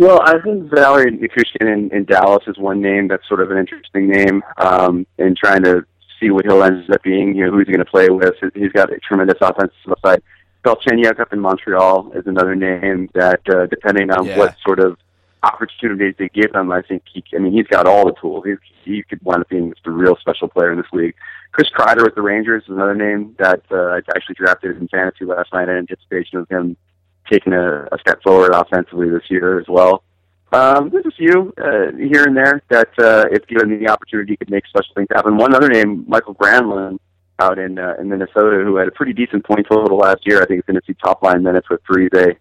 F: Well, I think Valeri Nichushkin in, in Dallas is one name that's sort of an interesting name, um, and trying to see what he'll end up being. You know, who's he going to play with? He's got a tremendous offensive upside. Galchenyuk up in Montreal is another name that, uh, depending on
B: Yeah.
F: what sort of opportunities they give him, I think he. I mean, he's got all the tools. He's, he could wind up being just a real special player in this league. Chris Kreider with the Rangers is another name that uh, I actually drafted in fantasy last night in anticipation of him taking a, a step forward offensively this year as well. Um, there's a few uh, here and there that, uh, if given the opportunity, could make special things happen. One other name, Mikael Granlund, out in uh, in Minnesota, who had a pretty decent point total last year. I think he's going to see top line minutes with Parise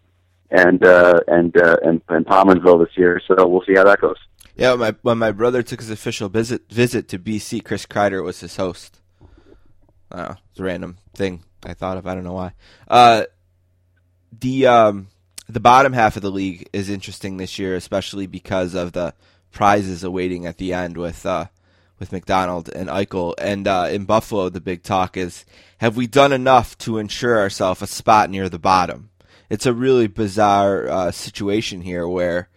F: and uh, and uh, and and Pominville this year. So we'll see how that goes.
B: Yeah, when my when my brother took his official visit visit to BC, Chris Kreider was his host. I it's a random thing I thought of. I don't know why. Uh, the um, the bottom half of the league is interesting this year, especially because of the prizes awaiting at the end with uh, with McDavid and Eichel. And uh, in Buffalo, the big talk is: Have we done enough to ensure ourselves a spot near the bottom? It's a really bizarre uh, situation here where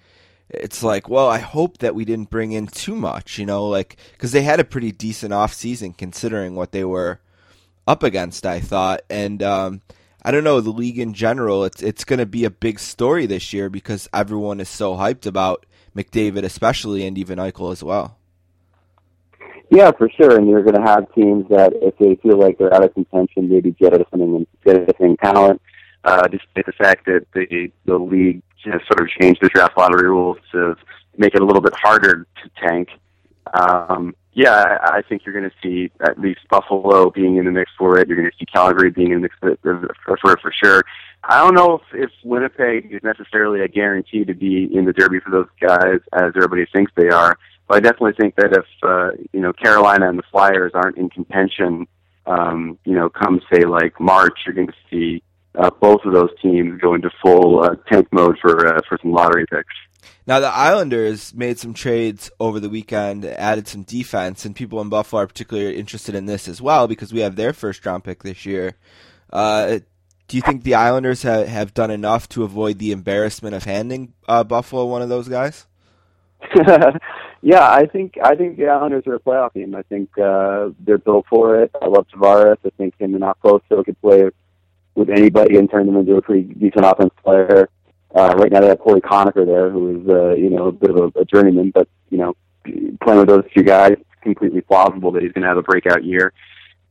B: it's like, well, I hope that we didn't bring in too much, you know, like because they had a pretty decent off season considering what they were up against. I thought, and um, I don't know the league in general. It's it's going to be a big story this year because everyone is so hyped about McDavid, especially, and even Eichel as well.
F: Yeah, for sure. And you're going to have teams that, if they feel like they're out of contention, maybe get some talent. Uh, despite the fact that the the league has sort of changed the draft lottery rules to make it a little bit harder to tank. Um, yeah, I think you're going to see at least Buffalo being in the mix for it. You're going to see Calgary being in the mix for it for, for sure. I don't know if, if Winnipeg is necessarily a guarantee to be in the Derby for those guys as everybody thinks they are. But I definitely think that if uh, you know Carolina and the Flyers aren't in contention, um, you know, come say like March, you're going to see uh, both of those teams go into full uh, tank mode for uh, for some lottery picks.
B: Now the Islanders made some trades over the weekend, added some defense, and people in Buffalo are particularly interested in this as well because we have their first round pick this year. Uh, do you think the Islanders have, have done enough to avoid the embarrassment of handing uh, Buffalo one of those guys?
F: yeah, I think I think the Islanders are a playoff team. I think uh, they're built for it. I love Tavares. I think him and Okposo could play with anybody and turn them into a pretty decent offense player. Uh, right now they have Cory Conacher there, who is uh, you know a bit of a, a journeyman, but you know playing with those two guys, it's completely plausible that he's going to have a breakout year.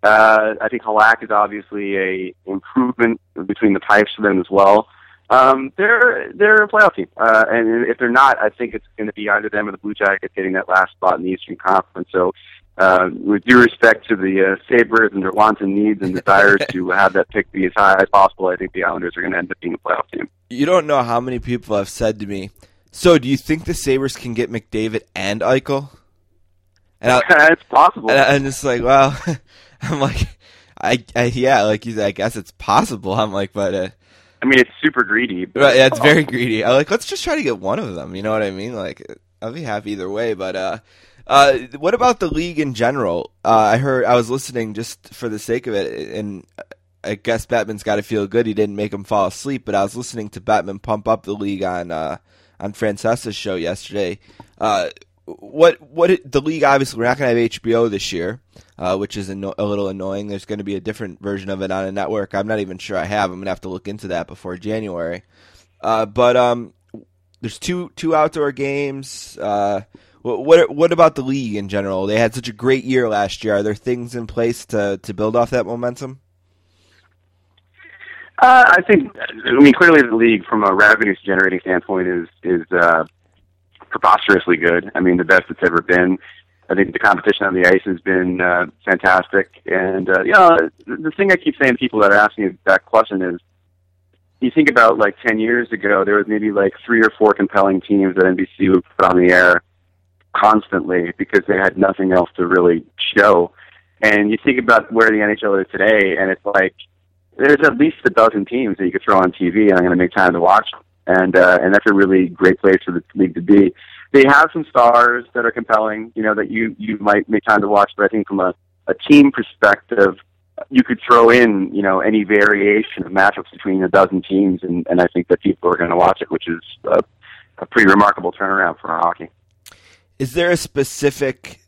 F: Uh, I think Halak is obviously a improvement between the pipes for them as well. Um, they're they're a playoff team, uh, and if they're not, I think it's going to be either them or the Blue Jackets getting that last spot in the Eastern Conference. So uh, with due respect to the uh, Sabres and their wants and needs and desires to have that pick be as high as possible, I think the Islanders are going to end up being a playoff team.
B: You don't know how many people have said to me, "So, do you think the Sabres can get McDavid and Eichel?"
F: And I, it's possible.
B: And I'm just like, well, I'm like, I, I yeah, like you, said, I guess it's possible. I'm like, but. Uh,
F: I mean, it's super greedy. But
B: right, yeah, it's very greedy. I like, let's just try to get one of them. You know what I mean? Like, I'll be happy either way. But uh, uh, what about the league in general? Uh, I heard I was listening just for the sake of it, and I guess Bettman's got to feel good. He didn't make him fall asleep, but I was listening to Batman pump up the league on uh, on Francesa's show yesterday. Uh, what what it, the league obviously we're not going to have HBO this year, uh, which is anno- a little annoying. There's going to be a different version of it on a network. I'm not even sure I have. I'm going to have to look into that before January. Uh, but um, there's two two outdoor games. Uh, what what about the league in general? They had such a great year last year. Are there things in place to to build off that momentum?
F: Uh, I think. I mean, clearly the league, from a revenue generating standpoint, is is uh, preposterously good. I mean, the best it's ever been. I think the competition on the ice has been uh, fantastic, and uh, you know, the thing I keep saying to people that are asking that question is, you think about like ten years ago, there was maybe like three or four compelling teams that NBC would put on the air constantly because they had nothing else to really show. And you think about where the NHL is today, and it's like there's at least a dozen teams that you could throw on TV, and I'm going to make time to watch them. And uh, and that's a really great place for the league to be. They have some stars that are compelling, you know, that you you might make time to watch. But I think from a, a team perspective, you could throw in, you know, any variation of matchups between a dozen teams, and, and I think that people are going to watch it, which is a, a pretty remarkable turnaround for hockey.
B: Is there a specific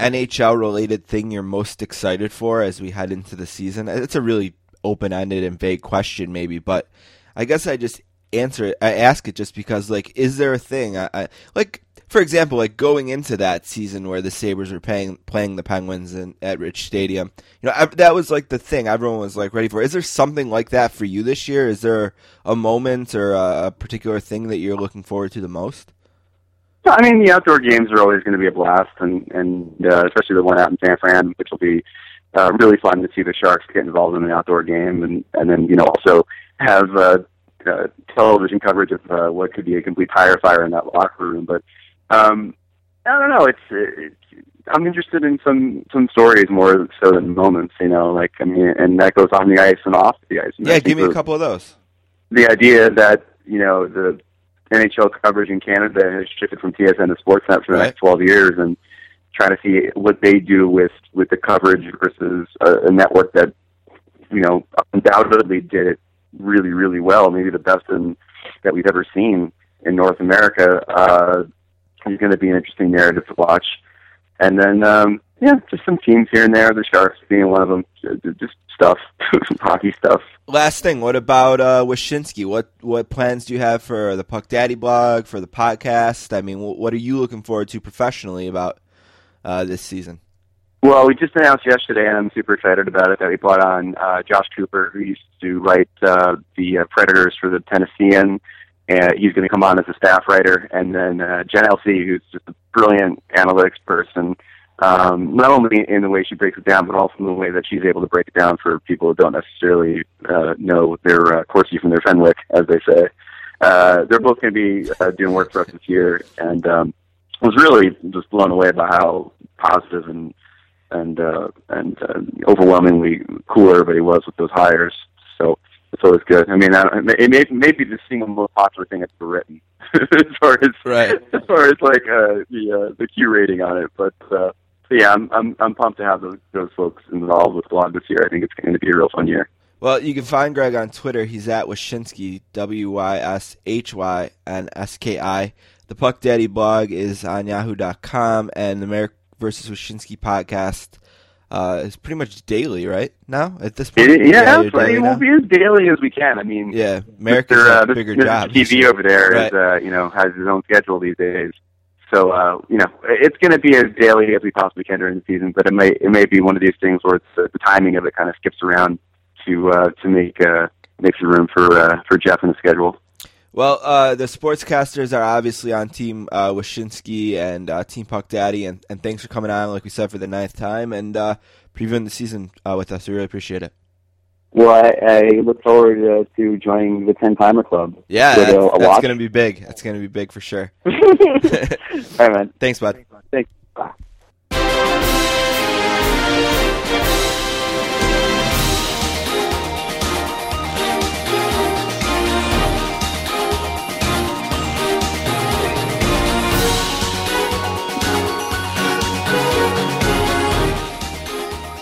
B: NHL related thing you're most excited for as we head into the season? It's a really open ended and vague question, maybe, but I guess I just answer it. I ask it just because, like, is there a thing? I, I like, for example, like going into that season where the Sabres were paying, playing the Penguins in, at Rich Stadium, you know, I, that was like the thing everyone was like ready for. Is there something like that for you this year? Is there a moment or a, a particular thing that you're looking forward to the most?
F: I mean, the outdoor games are always going to be a blast, and and uh, especially the one out in San Fran, which will be uh, really fun to see the Sharks get involved in an outdoor game, and and then you know also have uh, uh, television coverage of uh, what could be a complete tire fire in that locker room. But um, I don't know. It's, it's I'm interested in some some stories more so than moments. You know, like I mean, and that goes on the ice and off the ice. And
B: yeah, give me a couple of those.
F: The idea that you know the NHL coverage in Canada has shifted from TSN to Sportsnet for the
B: Right.
F: next 12 years, and trying to see what they do with with the coverage versus a, a network that you know undoubtedly did it really really well, maybe the best in, that we've ever seen in North America. Uh, is going to be an interesting narrative to watch. And then, um, yeah, just some teams here and there. The Sharks being one of them. Just stuff, hockey stuff.
B: Last thing, what about uh, Wyshynski? What what plans do you have for the Puck Daddy blog, for the podcast? I mean, what are you looking forward to professionally about uh, this season?
F: Well, we just announced yesterday, and I'm super excited about it, that we brought on uh, Josh Cooper, who used to write uh, the uh, Predators for the Tennessean. And he's going to come on as a staff writer, and then uh, Jen LC, who's just a brilliant analytics person, um, not only in the way she breaks it down, but also in the way that she's able to break it down for people who don't necessarily uh, know their uh, Corsi from their Fenwick, as they say. Uh, they're both going to be uh, doing work for us this year, and um, was really just blown away by how positive and and uh, and uh, overwhelmingly cool everybody was with those hires. So it's always good. I mean, I it may, it may be the single most popular thing that's been written as far as
B: Right.
F: as far as like uh, the uh, the Q rating on it. But uh, so yeah, I'm I'm I'm pumped to have those those folks involved with the blog this year. I think it's going to be a real fun year.
B: Well, you can find Greg on Twitter. He's at Wyshynski, W Y S H Y N S K I. The Puck Daddy blog is on Yahoo.com, and the Marek versus Wyshynski podcast uh, is pretty much daily, right? Now at this point,
F: It, yeah,
B: you're
F: that's right. We'll be as daily as we can. I mean,
B: Yeah, Marek
F: Mr. uh,
B: bigger
F: Mr.
B: job.
F: TV over there is,
B: Right.
F: uh, you know, has his own schedule these days. So, uh, you know, it's going to be as daily as we possibly can during the season, but it may it may be one of these things where it's, uh, the timing of it kind of skips around to uh, to make uh, make some room for uh, for Jeff in the schedule.
B: Well, uh, the sportscasters are obviously on Team uh, Wyshynski and uh, Team Puck Daddy, and, and thanks for coming on, like we said, for the ninth time and uh, previewing the season uh, with us. We really appreciate it.
F: Well, I, I look forward uh, to joining the Ten Timer Club.
B: Yeah,
F: a-
B: that's, that's going to be big. That's going to be big for sure.
F: All right, man.
B: Thanks, bud.
F: Thanks. Bye.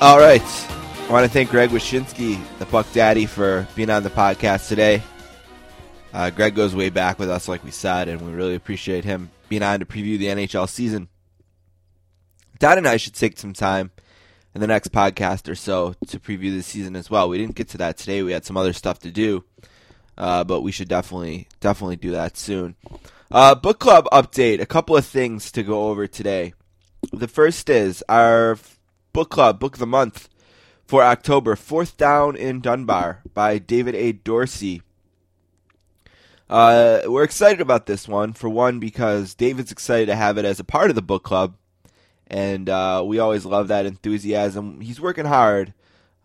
B: All right. I want to thank Greg Wyshynski, the Puck Daddy, for being on the podcast today. Uh, Greg goes way back with us, like we said, and we really appreciate him being on to preview the NHL season. Dad and I should take some time in the next podcast or so to preview the season as well. We didn't get to that today; we had some other stuff to do, uh, but we should definitely definitely do that soon. Uh, book club update: a couple of things to go over today. The first is our book club book of the month for October, Fourth Down in Dunbar by David A. Dorsey. Uh, we're excited about this one. For one, because David's excited to have it as a part of the book club, and uh, we always love that enthusiasm. He's working hard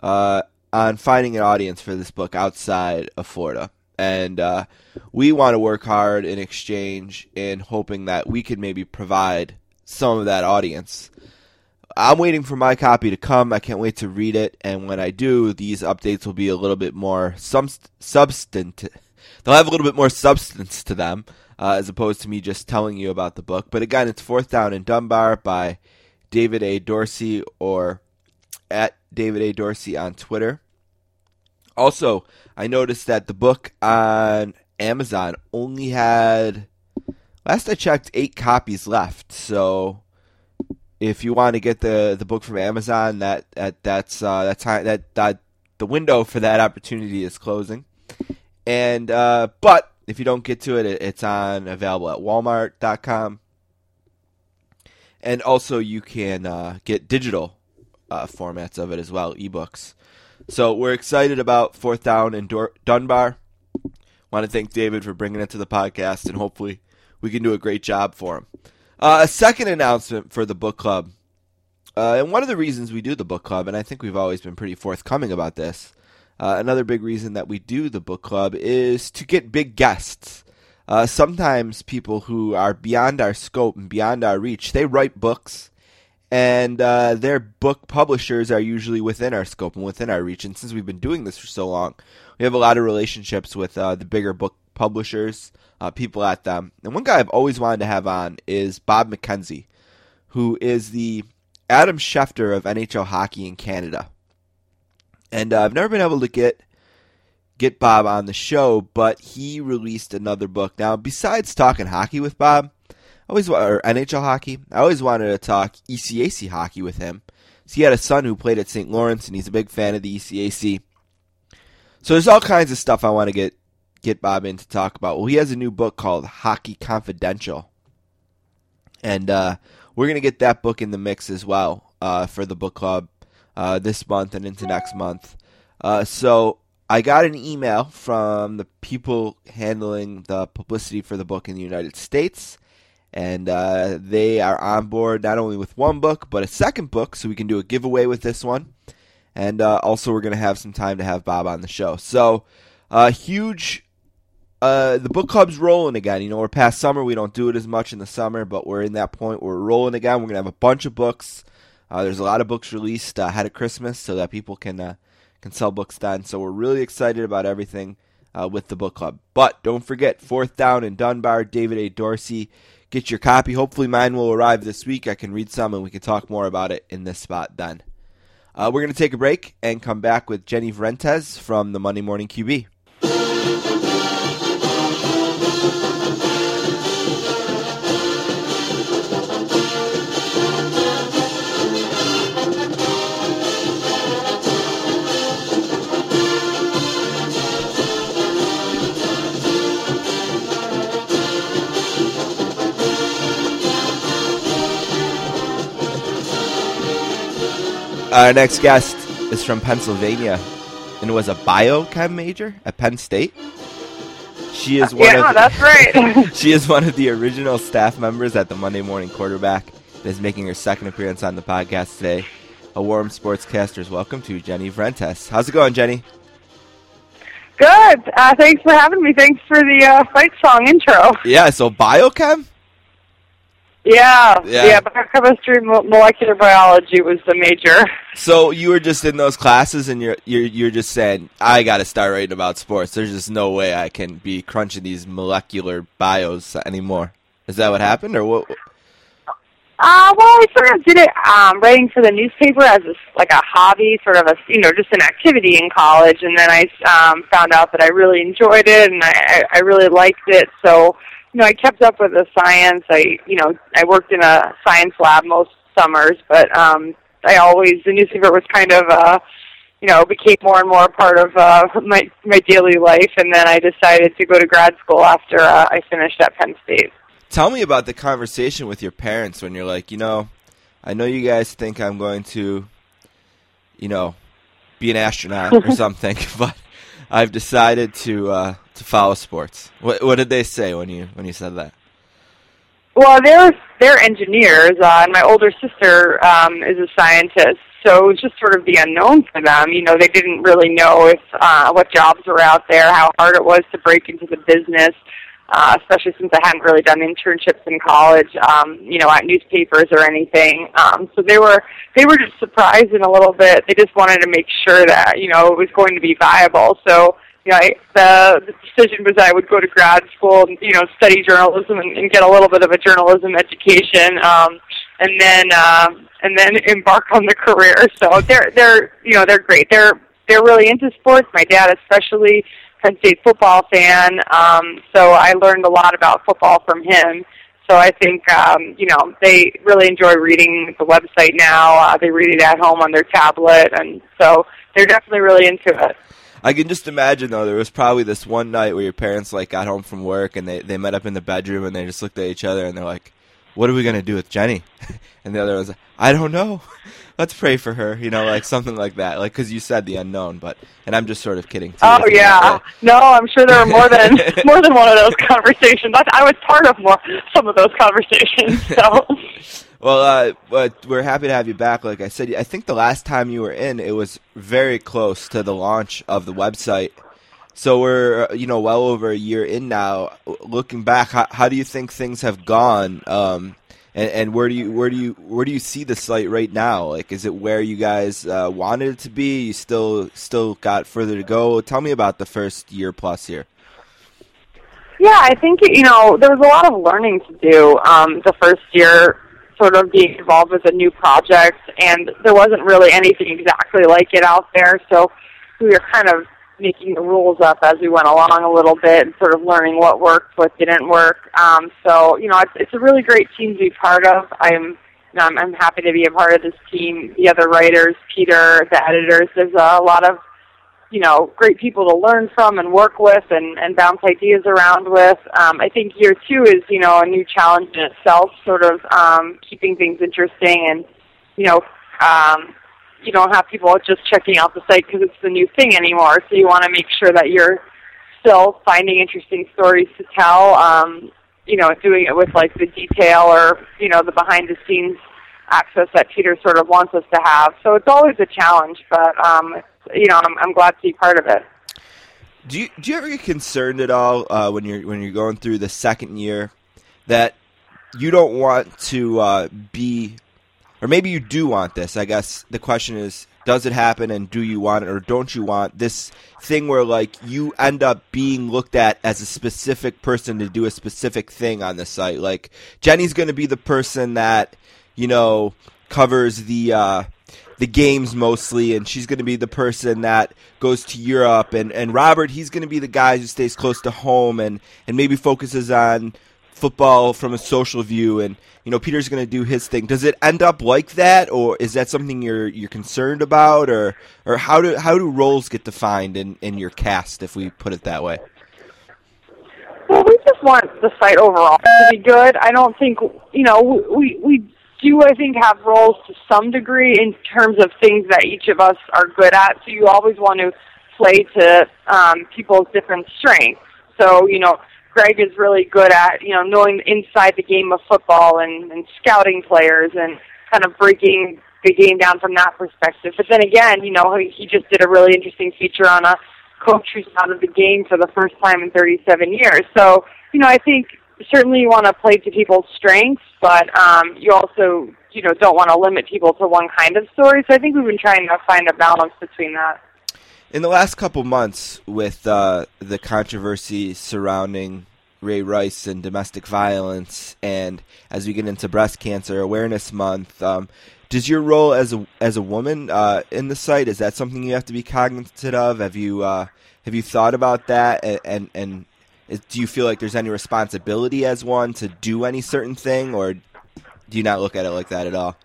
B: uh, on finding an audience for this book outside of Florida, and uh, we want to work hard in exchange in hoping that we can maybe provide some of that audience. I'm waiting for my copy to come. I can't wait to read it, and when I do, these updates will be a little bit more subst- substantive. They'll have a little bit more substance to them, uh, as opposed to me just telling you about the book. But again, it's Fourth Down in Dunbar by David A. Dorsey or at David A. Dorsey on Twitter. Also, I noticed that the book on Amazon only had, last I checked, eight copies left. So if you want to get the the book from Amazon, that, that that's uh, that time that that the window for that opportunity is closing. And uh, but if you don't get to it, it, it's on available at Walmart.com, and also you can uh, get digital uh, formats of it as well, ebooks. So we're excited about Fourth Down in Dunbar. Want to thank David for bringing it to the podcast, and hopefully we can do a great job for him. Uh, a second announcement for the book club. Uh, and one of the reasons we do the book club, and I think we've always been pretty forthcoming about this, uh, another big reason that we do the book club is to get big guests. Uh, sometimes people who are beyond our scope and beyond our reach, they write books, and uh, their book publishers are usually within our scope and within our reach. And since we've been doing this for so long, we have a lot of relationships with uh, the bigger book publishers, uh, people at them. And one guy I've always wanted to have on is Bob McKenzie, who is the Adam Schefter of NHL hockey in Canada. And uh, I've never been able to get get Bob on the show, but he released another book. Now, besides talking hockey with Bob, I always or NHL hockey, I always wanted to talk ECAC hockey with him. So he had a son who played at St. Lawrence, and he's a big fan of the ECAC. So there's all kinds of stuff I want to get get Bob in to talk about. Well, he has a new book called Hockey Confidential, and uh, we're gonna get that book in the mix as well uh, for the book club uh, this month and into next month. Uh, so I got an email from the people handling the publicity for the book in the United States, and uh, they are on board not only with one book but a second book, so we can do a giveaway with this one. And uh, also, we're going to have some time to have Bob on the show. So, uh, huge. Uh, the book club's rolling again. You know, we're past summer. We don't do it as much in the summer, but we're in that point we're rolling again. We're to have a bunch of books. Uh, there's a lot of books released uh, ahead of Christmas so that people can uh, can sell books then. So we're really excited about everything uh, with the book club. But don't forget, Fourth Down in Dunbar, David A. Dorsey. Get your copy. Hopefully, mine will arrive this week. I can read some and we can talk more about it in this spot then. Uh, we're to take a break and come back with Jenny Vrentas from the Monday Morning QB. Our next guest is from Pennsylvania and was a biochem major at Penn State. She is one
G: Yeah,
B: of
G: that's right.
B: she is one of the original staff members at the Monday Morning Quarterback that is making her second appearance on the podcast today. A warm sportscaster's welcome to Jenny Vrentas. How's it going, Jenny?
G: Good. Uh, thanks for having me. Thanks for the uh, fight song intro.
B: Yeah, so biochem?
G: Yeah,
B: Yeah.
G: yeah. biochemistry, mo- molecular biology was the major.
B: So you were just in those classes and you're you're you're just saying, I gotta start writing about sports. There's just no way I can be crunching these molecular bios anymore. Is that what happened or what
G: Uh, well, I sort of did it um, writing for the newspaper as a, like a hobby, sort of a you know just an activity in college, and then I um, found out that I really enjoyed it and I I really liked it. So you know I kept up with the science. I you know I worked in a science lab most summers, but um, I always the newspaper was kind of uh, you know became more and more a part of uh, my my daily life, and then I decided to go to grad school after uh, I finished at Penn State.
B: Tell me about the conversation with your parents when you're like, you know, I know you guys think I'm going to, you know, be an astronaut or something, but I've decided to uh, to follow sports. What what did they say when you when you said that?
G: Well, they're they're engineers, uh, and my older sister um, is a scientist. So it was just sort of the unknown for them. You know, they didn't really know if uh, what jobs were out there, how hard it was to break into the business, uh, especially since I hadn't really done internships in college, um, you know, at newspapers or anything. Um, so they were they were just surprised in a little bit. They just wanted to make sure that you know it was going to be viable. So you the, the decision was I would go to grad school and, you know, study journalism and, and get a little bit of a journalism education, um, and then, uh, and then embark on the career. So they're, they're, you know, they're great. They're, they're really into sports. My dad especially, Penn State football fan. Um, so I learned a lot about football from him. So I think, um, you know, they really enjoy reading the website now. Uh, they read it at home on their tablet, and so they're definitely really into it.
B: I can just imagine though there was probably this one night where your parents like got home from work and they they met up in the bedroom and they just looked at each other and they're like, "What are we gonna do with Jenny?" And the other was, like, "I don't know. Let's pray for her." You know, like something like that. Like because you said the unknown, but and I'm just sort of kidding. Too,
G: Oh yeah, no, I'm sure there were more than more than one of those conversations. I, I was part of more some of those conversations. So
B: Well, uh, we're happy to have you back. Like I said, I think the last time you were in, it was very close to the launch of the website. So we're, uh, you know, well over a year in now. Looking back, how, how do you think things have gone? Um, and, and where do you where do you where do you see the site right now? Like, is it where you guys uh, wanted it to be? You still still got further to go. Tell me about the first year plus here.
G: Yeah, I think you know there was a lot of learning to do. Um, the first year, sort of being involved with a new project, and there wasn't really anything exactly like it out there. So we were kind of making the rules up as we went along a little bit, and sort of learning what worked, what didn't work. Um, so you know, it's, it's a really great team to be part of. I'm you know, I'm, I'm happy to be a part of this team. The other writers, Peter, the editors. There's a lot of you know, great people to learn from and work with and, and bounce ideas around with. Um, I think year two is, you know, a new challenge in itself, sort of um, keeping things interesting and, you know, um, you don't have people just checking out the site because it's the new thing anymore. So you want to make sure that you're still finding interesting stories to tell. Um, you know, doing it with like the detail or you know the behind the scenes access that Peter sort of wants us to have. So it's always a challenge, but um, you know, I'm, I'm glad to be part of it.
B: Do you do you ever get concerned at all uh, when you're when you're going through the second year that you don't want to uh, be, or maybe you do want this? I guess the question is, does it happen, and do you want it, or don't you want this thing where like you end up being looked at as a specific person to do a specific thing on the site? Like Jenny's going to be the person that you know covers the. Uh, the games mostly, and she's going to be the person that goes to Europe. And, and Robert, he's going to be the guy who stays close to home and, and maybe focuses on football from a social view. And you know, Peter's going to do his thing. Does it end up like that, or is that something you're you're concerned about, or or how do how do roles get defined in in your cast, if we put it that way?
G: Well, we just want the site overall to be good. I don't think you know we we do I think have roles to some degree in terms of things that each of us are good at. So you always want to play to um, people's different strengths. So you know, Greg is really good at you know knowing inside the game of football and, and scouting players and kind of breaking the game down from that perspective. But then again, you know, he, he just did a really interesting feature on a coach who's out of the game for the first time in 37 years. So you know, I think certainly you want to play to people's strengths, but um, you also you know don't want to limit people to one kind of story. So I think we've been trying to find a balance between that.
B: In the last couple months, with uh, the controversy surrounding Ray Rice and domestic violence, and as we get into Breast Cancer Awareness Month, um, does your role as a as a woman uh, in the site is that something you have to be cognizant of? Have you uh, have you thought about that and, and, and do you feel like there's any responsibility as one to do any certain thing, or do you not look at it like that at all?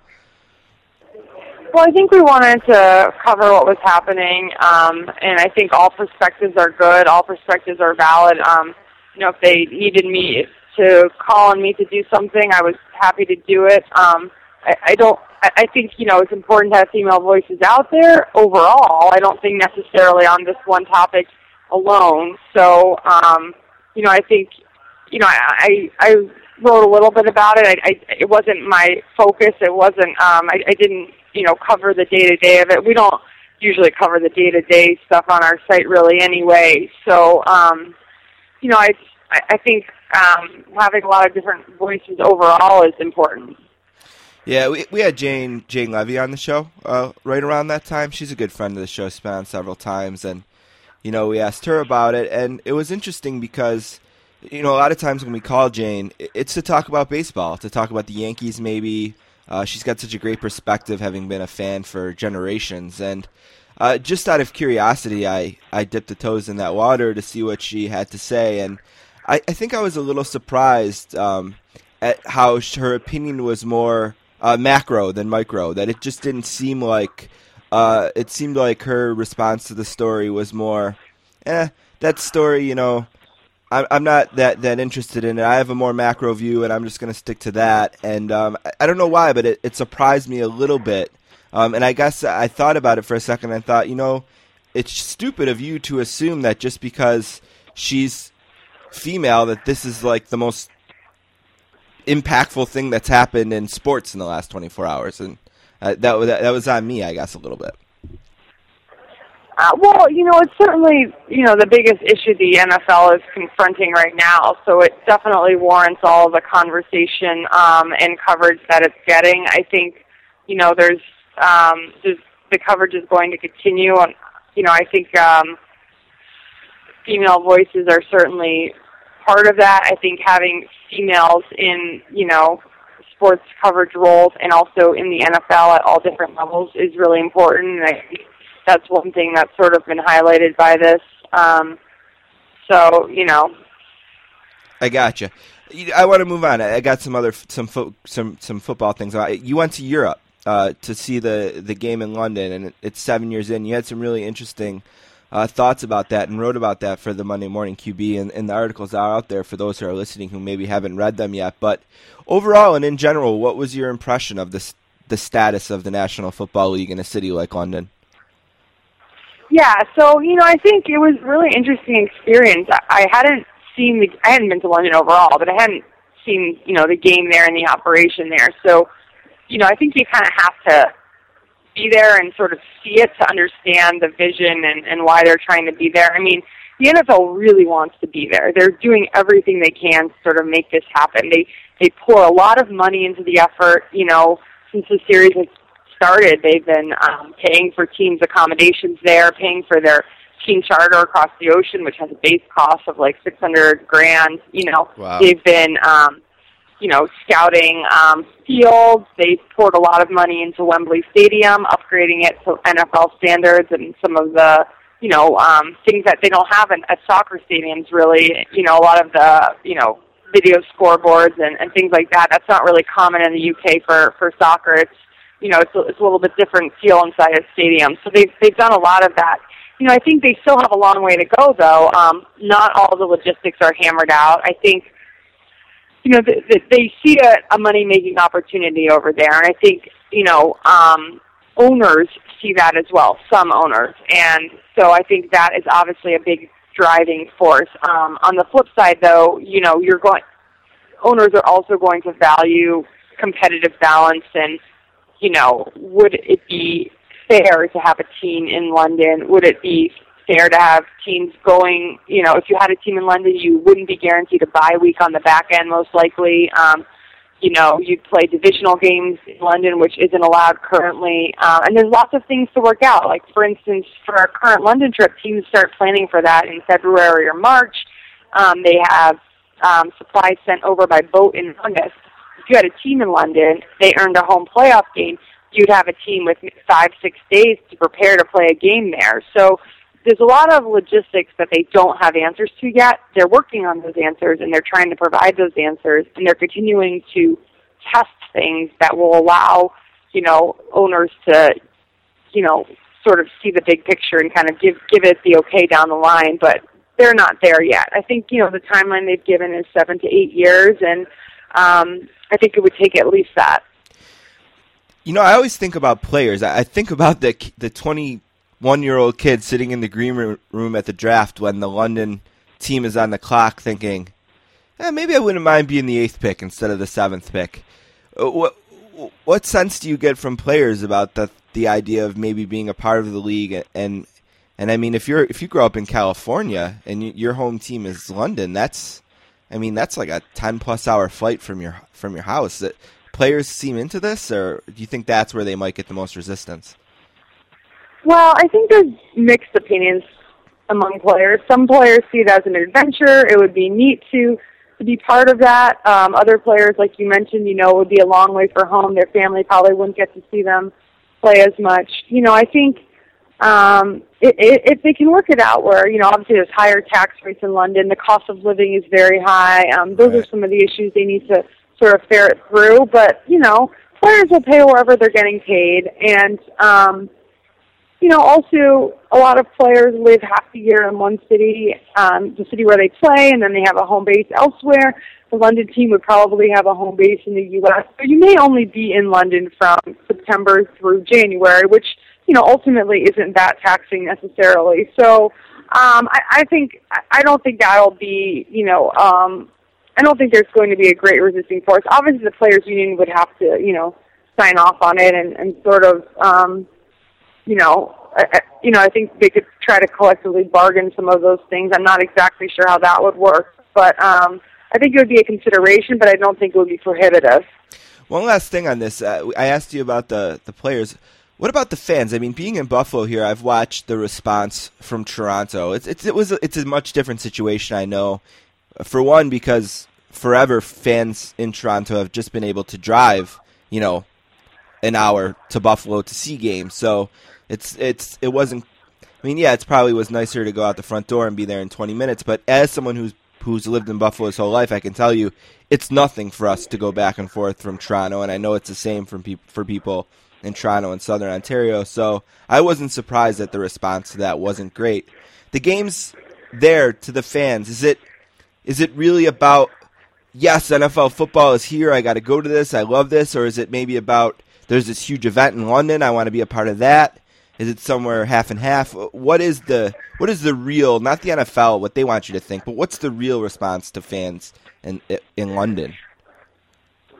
G: Well, I think we wanted to cover what was happening, um, and I think all perspectives are good. All perspectives are valid. Um, you know, if they needed me to call on me to do something, I was happy to do it. Um, I, I don't. I, I think you know it's important to have female voices out there overall. I don't think necessarily on this one topic alone. So, um, you know, I think, you know, I I wrote a little bit about it. I, I it wasn't my focus. It wasn't. Um, I, I didn't, you know, cover the day to day of it. We don't usually cover the day to day stuff on our site really anyway. So, um, you know, I I think um, having a lot of different voices overall is important.
B: Yeah, we we had Jane Jane Leavy on the show uh, right around that time. She's a good friend of the show. Spent on several times, and you know, we asked her about it, and it was interesting because, you know, a lot of times when we call Jane, it's to talk about baseball, to talk about the Yankees, maybe. Uh, she's got such a great perspective, having been a fan for generations, and uh, just out of curiosity, I I dipped the toes in that water to see what she had to say, and I, I think I was a little surprised um, at how her opinion was more uh, macro than micro. That it just didn't seem like uh, it seemed like her response to the story was more, eh, that story, you know, I'm, I'm not that, that interested in it. I have a more macro view, and I'm just going to stick to that. And um, I, I don't know why, but it, it surprised me a little bit. Um, and I guess I thought about it for a second. I thought, you know, it's stupid of you to assume that just because she's female, that this is like the most impactful thing that's happened in sports in the last 24 hours. And uh, that, that that was on me, I guess, a little bit.
G: Uh, well, you know, it's certainly you know the biggest issue the NFL is confronting right now. So it definitely warrants all the conversation um, and coverage that it's getting. I think you know there's um, there's the coverage is going to continue, and you know I think um, female voices are certainly part of that. I think having females in, you know, sports coverage roles and also in the NFL at all different levels is really important. And I think that's one thing that's sort of been highlighted by this. Um, so, you know.
B: I gotcha. I want to move on. I got some other some fo- some some football things. You went to Europe uh, to see the the game in London, and it's seven years in. You had some really interesting uh, thoughts about that and wrote about that for the Monday Morning QB, and, and the articles are out there for those who are listening who maybe haven't read them yet. But overall and in general, what was your impression of this the status of the National Football League in a city like London?
G: Yeah, so you know, I think it was really interesting experience. I, I hadn't seen the I hadn't been to London overall, but I hadn't seen you know the game there and the operation there. So, you know, I think you kind of have to be there and sort of see it to understand the vision and, and why they're trying to be there. I mean, the NFL really wants to be there. They're doing everything they can to sort of make this happen. They they pour a lot of money into the effort. You know, since the series has started, they've been um, paying for teams' accommodations there, paying for their team charter across the ocean, which has a base cost of like six hundred grand. You know,
B: wow.
G: they've been um, you know, scouting um, fields. They poured a lot of money into Wembley Stadium, upgrading it to NFL standards, and some of the, you know, um, things that they don't have in, at soccer stadiums. Really, you know, a lot of the, you know, video scoreboards and, and things like that. That's not really common in the UK for for soccer. It's, you know, it's a, it's a little bit different feel inside a stadium. So they've they've done a lot of that. You know, I think they still have a long way to go, though. Um, not all the logistics are hammered out. I think you know, the, the, they see a, a money making opportunity over there, and I think you know um, owners see that as well. Some owners, and so I think that is obviously a big driving force. Um, on the flip side, though, you know, you're going owners are also going to value competitive balance, and you know, would it be fair to have a team in London? Would it be fair to have teams going. You know, if you had a team in London, you wouldn't be guaranteed a bye week on the back end, most likely. Um, you know, you'd play divisional games in London, which isn't allowed currently. Um, and there's lots of things to work out. Like, for instance, for our current London trip, teams start planning for that in February or March. Um, they have um, supplies sent over by boat in August. If you had a team in London, they earned a home playoff game, you'd have a team with five, six days to prepare to play a game there. So there's a lot of logistics that they don't have answers to yet. They're working on those answers and they're trying to provide those answers and they're continuing to test things that will allow, you know, owners to, you know, sort of see the big picture and kind of give give it the okay down the line, but they're not there yet. I think, you know, the timeline they've given is seven to eight years and um I think it would take at least that.
B: You know, I always think about players. I think about the the twenty one year old kid sitting in the green room at the draft when the London team is on the clock thinking, eh, maybe I wouldn't mind being the eighth pick instead of the seventh pick. Uh, what what sense do you get from players about the the idea of maybe being a part of the league and and I mean if you're if you grow up in California and you, your home team is London, that's I mean that's like a ten plus hour flight from your from your house. That players seem into this, or do you think that's where they might get the most resistance?
G: Well, I think there's mixed opinions among players. Some players see it as an adventure. It would be neat to to be part of that. Um, other players, like you mentioned, you know, it would be a long way for home. Their family probably wouldn't get to see them play as much. You know, I think um, it, it, if they can work it out, where you know, obviously there's higher tax rates in London, the cost of living is very high. Um, those right. are some of the issues they need to sort of ferret through. But you know, players will pay wherever they're getting paid, and um, you know, also a lot of players live half the year in one city, um, the city where they play, and then they have a home base elsewhere. The London team would probably have a home base in the U.S. So you may only be in London from September through January, which you know ultimately isn't that taxing necessarily. So um, I, I think I don't think that'll be you know um, I don't think there's going to be a great resisting force. Obviously, the players' union would have to you know sign off on it and, and sort of. Um, you know, I, you know, I think they could try to collectively bargain some of those things. I'm not exactly sure how that would work, but um, I think it would be a consideration, but I don't think it would be prohibitive.
B: One last thing on this, uh, I asked you about the the players. What about the fans? I mean, being in Buffalo here, I've watched the response from Toronto. It's, it's it was it's a much different situation, I know, For one, because forever fans in Toronto have just been able to drive, you know, an hour to Buffalo to see games. So it's it's it wasn't. I mean, yeah, it's probably was nicer to go out the front door and be there in 20 minutes. But as someone who's who's lived in Buffalo his whole life, I can tell you it's nothing for us to go back and forth from Toronto, and I know it's the same from for people in Toronto and Southern Ontario. So I wasn't surprised that the response to that wasn't great. The game's there to the fans. Is it is it really about yes, NFL football is here. I got to go to this. I love this, or is it maybe about there's this huge event in London. I want to be a part of that. Is it somewhere half and half? What is the what is the real, not the NFL, what they want you to think, but what's the real response to fans in in London?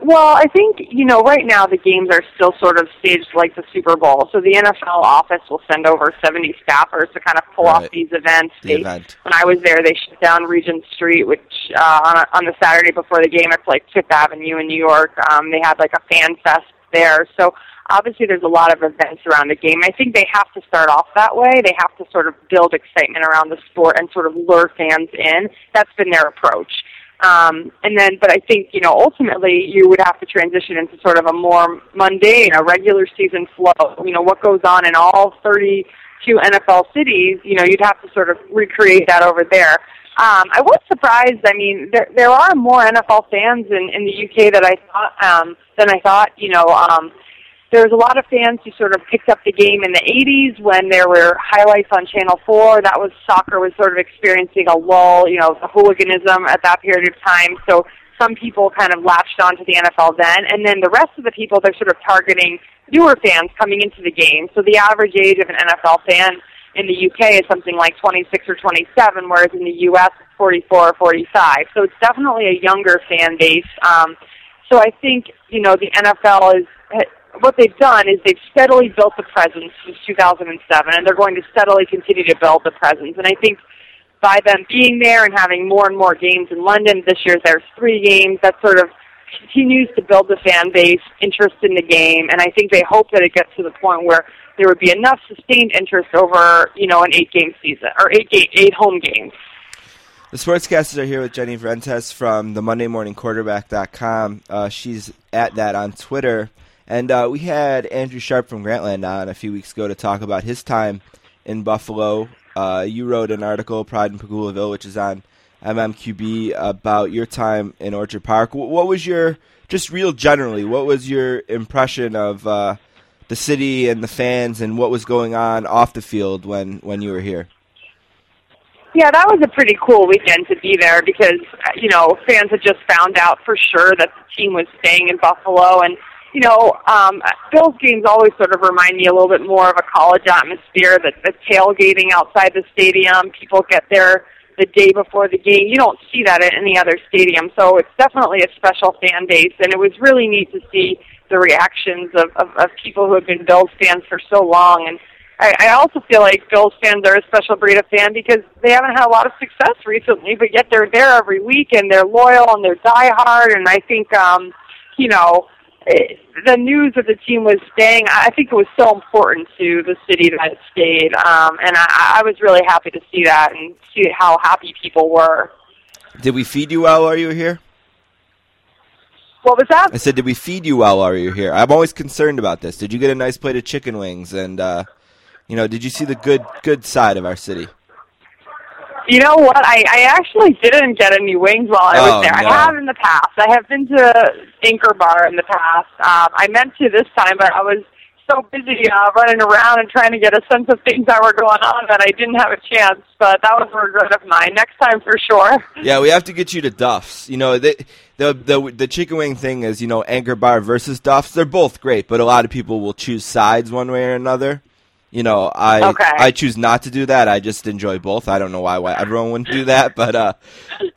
G: Well, I think, you know, right now the games are still sort of staged like the Super Bowl. So the NFL office will send over 70 staffers to kind of pull
B: Right.
G: off these events.
B: The
G: They,
B: event.
G: When I was there, they shut down Regent Street, which uh, on, a, on the Saturday before the game, it's like Fifth Avenue in New York. Um, they had like a fan fest there. So obviously there's a lot of events around the game. I think they have to start off that way. They have to sort of build excitement around the sport and sort of lure fans in. That's been their approach. Um, and then, but I think, you know, ultimately you would have to transition into sort of a more mundane, a regular season flow. You know, what goes on in all 32 NFL cities, you know, you'd have to sort of recreate that over there. Um, I was surprised. I mean, there there are more NFL fans in in the UK that I thought um, than I thought. You know, um, there was a lot of fans who sort of picked up the game in the 80s when there were highlights on Channel 4. That was soccer was sort of experiencing a lull, you know, the hooliganism at that period of time. So some people kind of latched onto the NFL then, and then the rest of the people they're sort of targeting newer fans coming into the game. So the average age of an NFL fan in the UK is something like 26 or 27, whereas in the US it's 44 or 45. So it's definitely a younger fan base. Um, so I think you know the NFL is what they've done is they've steadily built the presence since 2007, and they're going to steadily continue to build the presence. And I think by them being there and having more and more games in London, this year there's three games, that sort of continues to build the fan base, interest in the game, and I think they hope that it gets to the point where there would be enough sustained interest over, you know, an eight game season or eight game, eight home games.
B: The sportscasters are here with Jenny Vrentas from the Monday Morning Quarterback.com. Uh, she's at that on Twitter. And uh, we had Andrew Sharp from Grantland on a few weeks ago to talk about his time in Buffalo. Uh, you wrote an article, Pride in Pegulaville, which is on MMQB, about your time in Orchard Park. What was your, just real generally, what was your impression of uh, the city and the fans and what was going on off the field when, when you were here?
G: Yeah, that was a pretty cool weekend to be there because uh, you know fans had just found out for sure that the team was staying in Buffalo, and you know um, Bills games always sort of remind me a little bit more of a college atmosphere. That the tailgating outside the stadium, people get there the day before the game. You don't see that at any other stadium, so it's definitely a special fan base, and it was really neat to see the reactions of, of, of people who have been Bills fans for so long and I, I also feel like Bills fans are a special breed of fan because they haven't had a lot of success recently, but yet they're there every week and they're loyal and they're diehard. And I think, um, you know, it, the news that the team was staying, I think it was so important to the city that it stayed. Um, and I, I was really happy to see that and see how happy people were.
B: Did we feed you well while you were here?
G: What was that?
B: I said, did we feed you well while you were here? I'm always concerned about this. Did you get a nice plate of chicken wings? And, uh, you know, did you see the good good side of our city?
G: You know what? I, I actually didn't get any wings while I was
B: Oh,
G: there.
B: no.
G: I have in the past. I have been to Anchor Bar in the past. Um, I meant to this time, but I was so busy uh, running around and trying to get a sense of things that were going on that I didn't have a chance. But that was a regret of mine. Next time for sure.
B: Yeah, we have to get you to Duff's. You know, the the the, the chicken wing thing is, you know, Anchor Bar versus Duff's. They're both great, but a lot of people will choose sides one way or another. You know, I
G: Okay.
B: I choose not to do that. I just enjoy both. I don't know why why everyone wouldn't do that, but uh,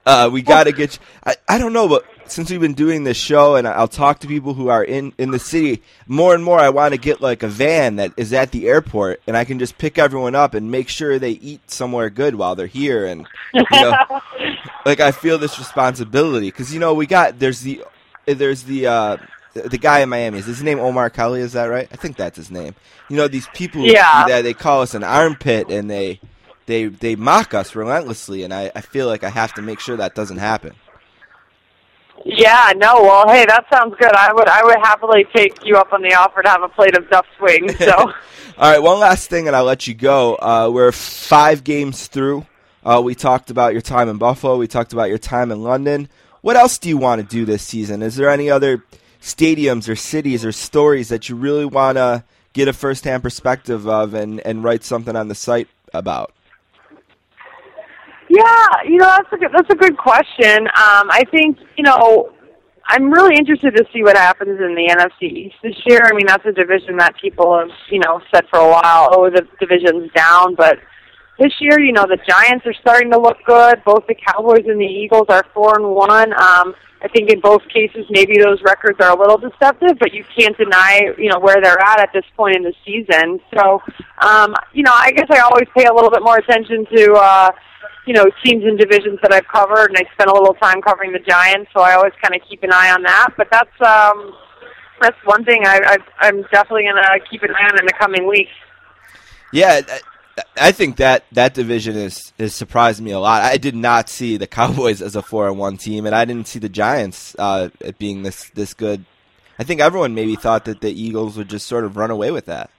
B: uh, we got to get. You, I I don't know, but since we've been doing this show, and I'll talk to people who are in in the city more and more. I want to get like a van that is at the airport, and I can just pick everyone up and make sure they eat somewhere good while they're here, and you know, like I feel this responsibility because you know we got there's the there's the uh the the guy in Miami is his name Omar Kelly is that right I think that's his name you know these people
G: Yeah.
B: that they call us an armpit and they they they mock us relentlessly, and I, I feel like I have to make sure that doesn't happen.
G: Yeah, no, well, hey, that sounds good. I would, I would happily take you up on the offer to have a plate of Duff's wings. So,
B: All right, one last thing, and I'll let you go. Uh, we're five games through. Uh, we talked about your time in Buffalo. We talked about your time in London. What else do you want to do this season? Is there any other stadiums or cities or stories that you really want to get a first-hand perspective of and, and write something on the site about?
G: yeah, you know, that's a good, that's a good question. Um, I think, you know, I'm really interested to see what happens in the NFC East this year. I mean, that's a division that people have, you know, said for a while, oh, the division's down, but this year, you know, the Giants are starting to look good. Both the Cowboys and the Eagles are four and one. Um, I think in both cases, maybe those records are a little deceptive, but you can't deny, you know, where they're at at this point in the season. So, um, you know, I guess I always pay a little bit more attention to, uh, you know, teams and divisions that I've covered, and I spent a little time covering the Giants, so I always kind of keep an eye on that. But that's um, that's one thing I, I I'm definitely gonna keep an eye on in the coming weeks.
B: Yeah, I- think that that division is has surprised me a lot. I did not see the Cowboys as a four and one team, and I didn't see the Giants uh, being this this good. I think everyone maybe thought that the Eagles would just sort of run away with that.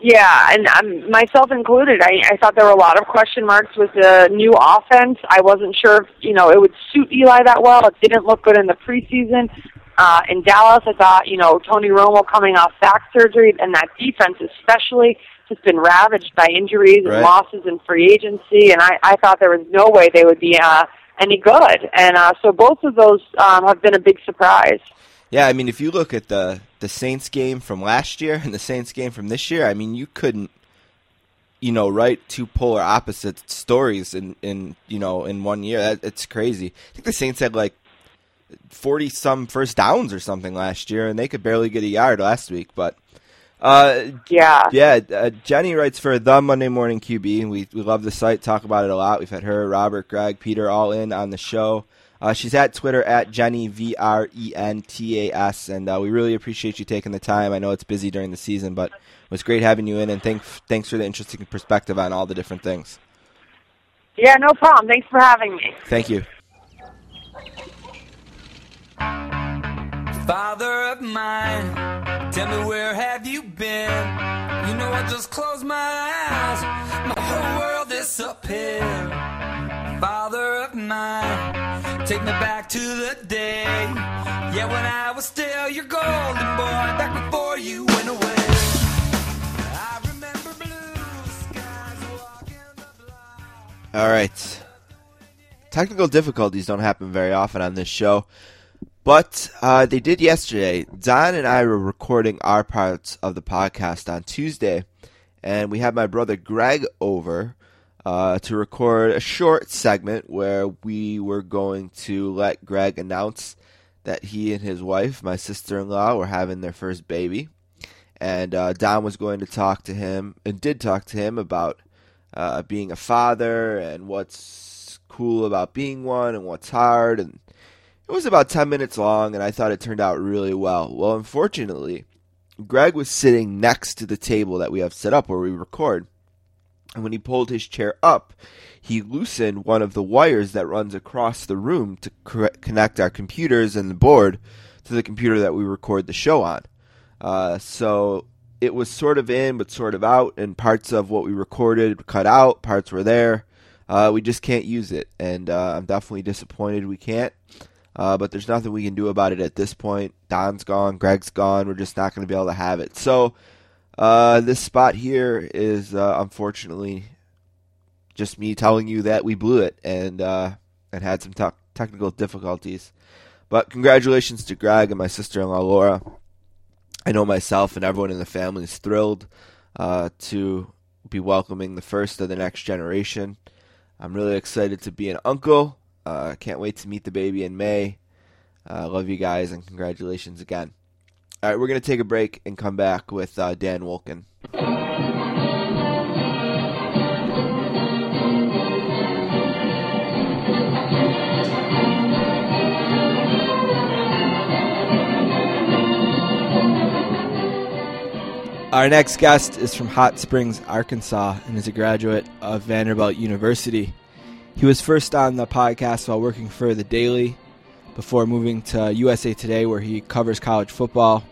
G: Yeah, and um, myself included. I, I thought there were a lot of question marks with the new offense. I wasn't sure if you know it would suit Eli that well. It didn't look good in the preseason. Uh, in Dallas, I thought you know Tony Romo coming off back surgery and that defense especially has been ravaged by injuries and
B: Right.
G: losses in free agency, and I, I thought there was no way they would be uh, any good. And uh, so both of those um, have been a big surprise.
B: Yeah, I mean, if you look at the the Saints game from last year and the Saints game from this year, I mean, you couldn't, you know, write two polar opposite stories in in you know in one year. That, it's crazy. I think the Saints had like forty some first downs or something last year, and they could barely get a yard last week. But uh,
G: Yeah.
B: yeah, uh, Jenny writes for the Monday Morning QB, and we we love the site. Talk about it a lot. We've had her, Robert, Greg, Peter, all in on the show. Uh, she's at Twitter at Jenny V R E N T A S, and uh, we really appreciate you taking the time. I know it's busy during the season, but it was great having you in, and thank, thanks for the interesting perspective on all the different things.
G: Yeah, no problem. Thanks for having me.
B: Thank you.
H: Father of mine, tell me where have you been? You know I just closed my eyes, my whole world disappeared. Father of mine, take me back to the day, yeah when I was still your golden boy, back before you went away.
B: All right. Technical difficulties don't happen very often on this show, but uh, they did yesterday. Don and I were recording our parts of the podcast on Tuesday, and we had my brother Greg over uh, to record a short segment where we were going to let Greg announce that he and his wife, my sister in law, were having their first baby. And uh, Don was going to talk to him, and did talk to him about uh, being a father and what's cool about being one and what's hard. And it was about 10 minutes long, and I thought it turned out really well. Well, unfortunately, Greg was sitting next to the table that we have set up where we record. And when he pulled his chair up, he loosened one of the wires that runs across the room to connect our computers and the board to the computer that we record the show on. Uh, so it was sort of in, but sort of out, and parts of what we recorded cut out, parts were there. Uh, we just can't use it, and uh, I'm definitely disappointed we can't. Uh, but there's nothing we can do about it at this point. Don's gone, Greg's gone. We're just not going to be able to have it. So uh, this spot here is uh, unfortunately just me telling you that we blew it and uh, and had some te- technical difficulties. But congratulations to Greg and my sister-in-law Laura. I know myself and everyone in the family is thrilled uh, to be welcoming the first of the next generation. I'm really excited to be an uncle. Uh, can't wait to meet the baby in May. Uh, love you guys and congratulations again. All right, we're going to take a break and come back with uh, Dan Wolken. Our next guest is from Hot Springs, Arkansas, and is a graduate of Vanderbilt University. He was first on the podcast while working for The Daily before moving to USA Today, where he covers college football.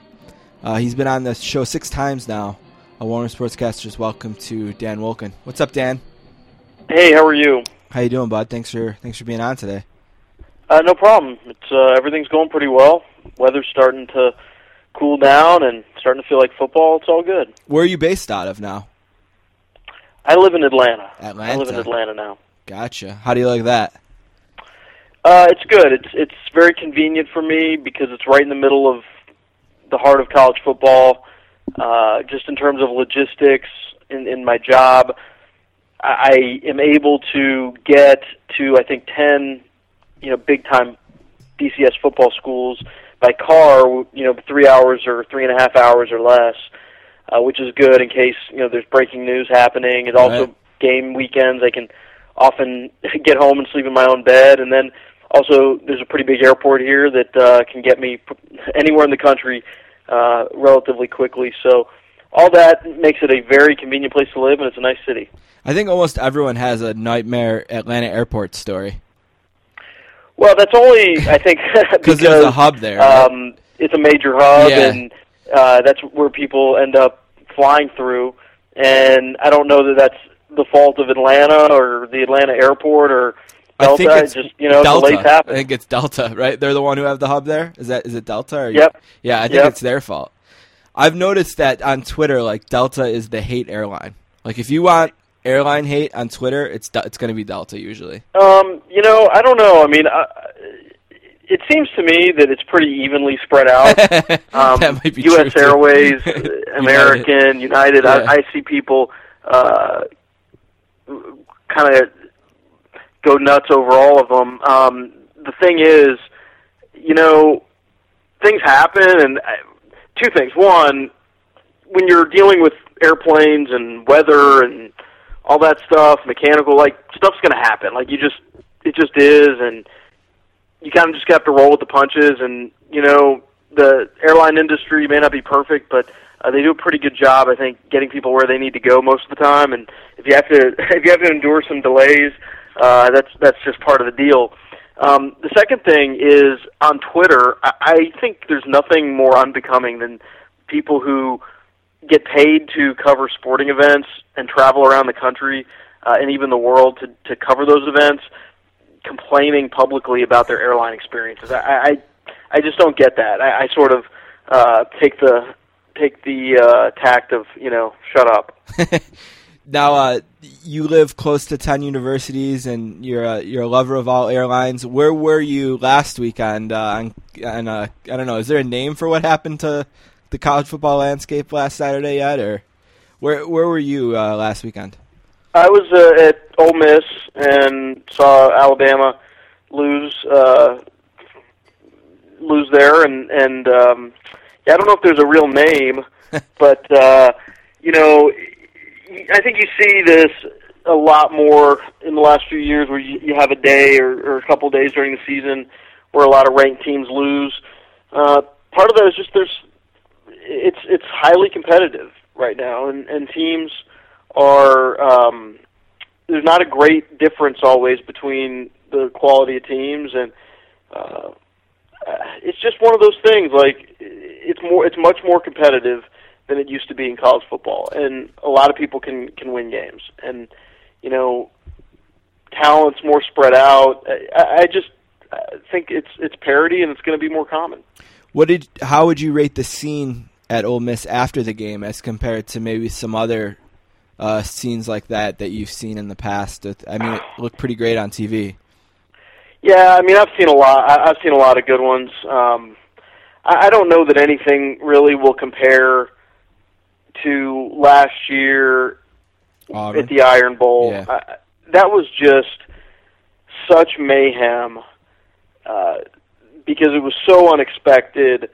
B: Uh, he's been on the show six times now. A Warner Sportscasters welcome to Dan Wolken. What's up, Dan?
I: Hey, how are you?
B: How you doing, bud? Thanks for thanks for being on today.
I: Uh, no problem. It's uh, everything's going pretty well. Weather's starting to cool down and starting to feel like football. It's all good.
B: Where are you based out of now?
I: I live in Atlanta.
B: Atlanta.
I: I live in Atlanta now.
B: Gotcha. How do you like that?
I: Uh, it's good. It's it's very convenient for me because it's right in the middle of the heart of college football. Uh, just in terms of logistics in, in my job, I, I am able to get to I think ten, you know, big time BCS football schools by car. You know, three hours or three and a half hours or less, uh, which is good in case you know there's breaking news happening. It's also
B: Right.
I: game weekends. I can often get home and sleep in my own bed, and then also there's a pretty big airport here that uh, can get me anywhere in the country uh, relatively quickly. So all that makes it a very convenient place to live, and it's a nice city.
B: I think almost everyone has a nightmare Atlanta airport story
I: Well, that's only I think
B: because there's a hub there. right?
I: um, it's a major hub,
B: Yeah.
I: and uh, that's where people end up flying through. And I don't know that that's the fault of Atlanta or the Atlanta airport or
B: I
I: Delta.
B: think it's
I: just you know,
B: Delta.
I: delays
B: I think it's Delta, right? They're the one who have the hub there. Is that is it Delta? Or
I: Yep.
B: Yeah, I think
I: Yep.
B: it's their fault. I've noticed that on Twitter, like Delta is the hate airline. Like if you want airline hate on Twitter, it's it's going to be Delta usually.
I: Um, you know, I don't know. I mean, uh, it seems to me that it's pretty evenly spread out. Um,
B: that might be
I: U.S. Airways, American, United.
B: Yeah.
I: I, I see people uh, kind of go nuts over all of them. Um, the thing is, you know, things happen, and uh, two things. One, when you're dealing with airplanes and weather and all that stuff, mechanical, like stuff's going to happen. Like you just, it just is, and you kind of just have to roll with the punches. And you know, the airline industry may not be perfect, but uh, they do a pretty good job, I think, getting people where they need to go most of the time. And if you have to, if you have to endure some delays, uh, that's that's just part of the deal. Um, the second thing is on Twitter. I, I think there's nothing more unbecoming than people who get paid to cover sporting events and travel around the country uh, and even the world to to cover those events, complaining publicly about their airline experiences. I I, I just don't get that. I, I sort of uh, take the take the uh, tact of you know shut up.
B: Now, uh, you live close to ten universities, and you're a, you're a lover of all airlines. Where were you last weekend? Uh, on, on uh, I don't know. Is there a name for what happened to the college football landscape last Saturday yet, or where where were you uh, last weekend?
I: I was uh, at Ole Miss and saw Alabama lose uh, lose there, and and um, yeah, I don't know if there's a real name, but uh, you know, I think you see this a lot more in the last few years, where you, you have a day or, or a couple days during the season where a lot of ranked teams lose. Uh, part of that is just there's it's it's highly competitive right now, and and teams are um, there's not a great difference always between the quality of teams, and uh, it's just one of those things. Like it's more, it's much more competitive than it used to be in college football, and a lot of people can can win games, and you know, talent's more spread out. I, I just I think it's it's parity, and it's going to be more common.
B: What did? How would you rate the scene at Ole Miss after the game as compared to maybe some other uh, scenes like that that you've seen in the past? I mean, it looked pretty great on TV.
I: Yeah, I mean, I've seen a lot. I- I've seen a lot of good ones. Um, I I don't know that anything really will compare to last year
B: Auburn.
I: at the Iron Bowl.
B: Yeah.
I: I, that was just such mayhem uh, because it was so unexpected.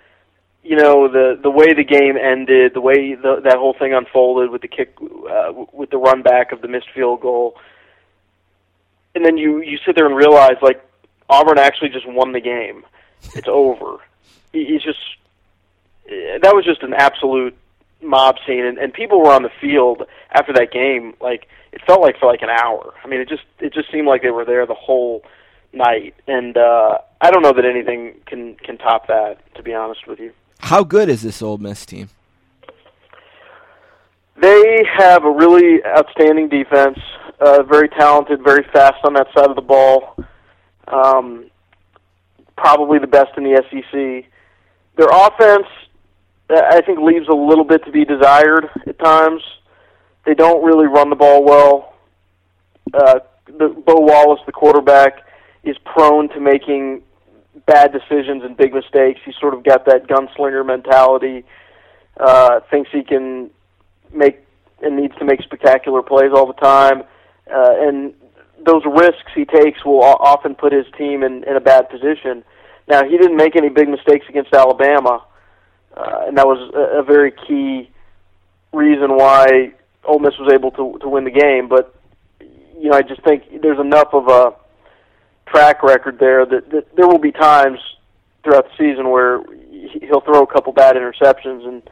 I: You know the the way the game ended, the way the, that whole thing unfolded with the kick, uh, with the run back of the missed field goal, and then you you sit there and realize like Auburn actually just won the game. It's over. It's just eh, that was just an absolute mob scene, and, and people were on the field after that game. Like it felt like for like an hour. I mean, it just it just seemed like they were there the whole night, and uh, I don't know that anything can can top that. To be honest with you,
B: How good is this Ole Miss team?
I: they have a really outstanding defense. Uh, very talented, very fast on that side of the ball. Um, probably the best in the SEC. Their offense, uh, I think, leaves a little bit to be desired at times. They don't really run the ball well. Uh, the, Bo Wallace, the quarterback, is prone to making bad decisions and big mistakes. He's sort of got that gunslinger mentality. Uh, thinks he can make and needs to make spectacular plays all the time, uh, and those risks he takes will often put his team in, in a bad position. Now he didn't make any big mistakes against Alabama, uh, and that was a, a very key reason why Ole Miss was able to to win the game. But you know, I just think there's enough of a track record there that, that there will be times throughout the season where he- he'll throw a couple bad interceptions and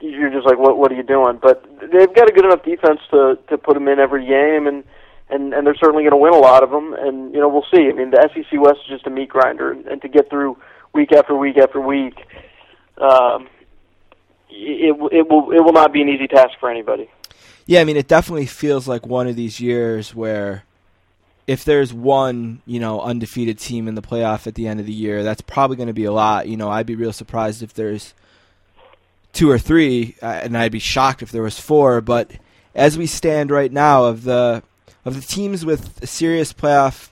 I: you're just like, what what are you doing? But they've got a good enough defense to to put them in every game, and and and they're certainly going to win a lot of them. And you know, we'll see. I mean, the SEC West is just a meat grinder, and, and to get through week after week after week, um, it it will it will not be an easy task for anybody.
B: Yeah, I mean, it definitely feels like one of these years where if there's one, you know, undefeated team in the playoff at the end of the year, that's probably going to be a lot. You know, I'd be real surprised if there's two or three, uh, and I'd be shocked if there was four. But as we stand right now, of the of the teams with serious playoff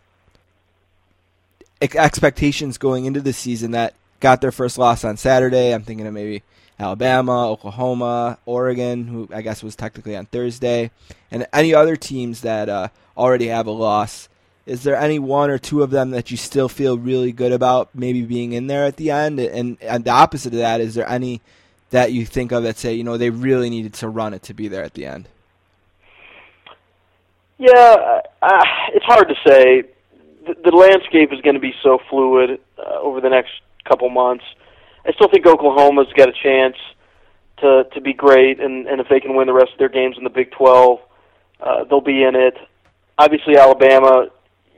B: expectations going into the season that got their first loss on Saturday, I'm thinking of maybe Alabama, Oklahoma, Oregon, who I guess was technically on Thursday, and any other teams that uh, already have a loss. Is there any one or two of them that you still feel really good about maybe being in there at the end? And, and the opposite of that, is there any that you think of that say, you know, they really needed to run it to be there at the end?
I: Yeah, uh, it's hard to say. The, the landscape is going to be so fluid uh, over the next couple months. I still think Oklahoma's got a chance to to be great, and and if they can win the rest of their games in the Big Twelve, uh, they'll be in it. Obviously, Alabama,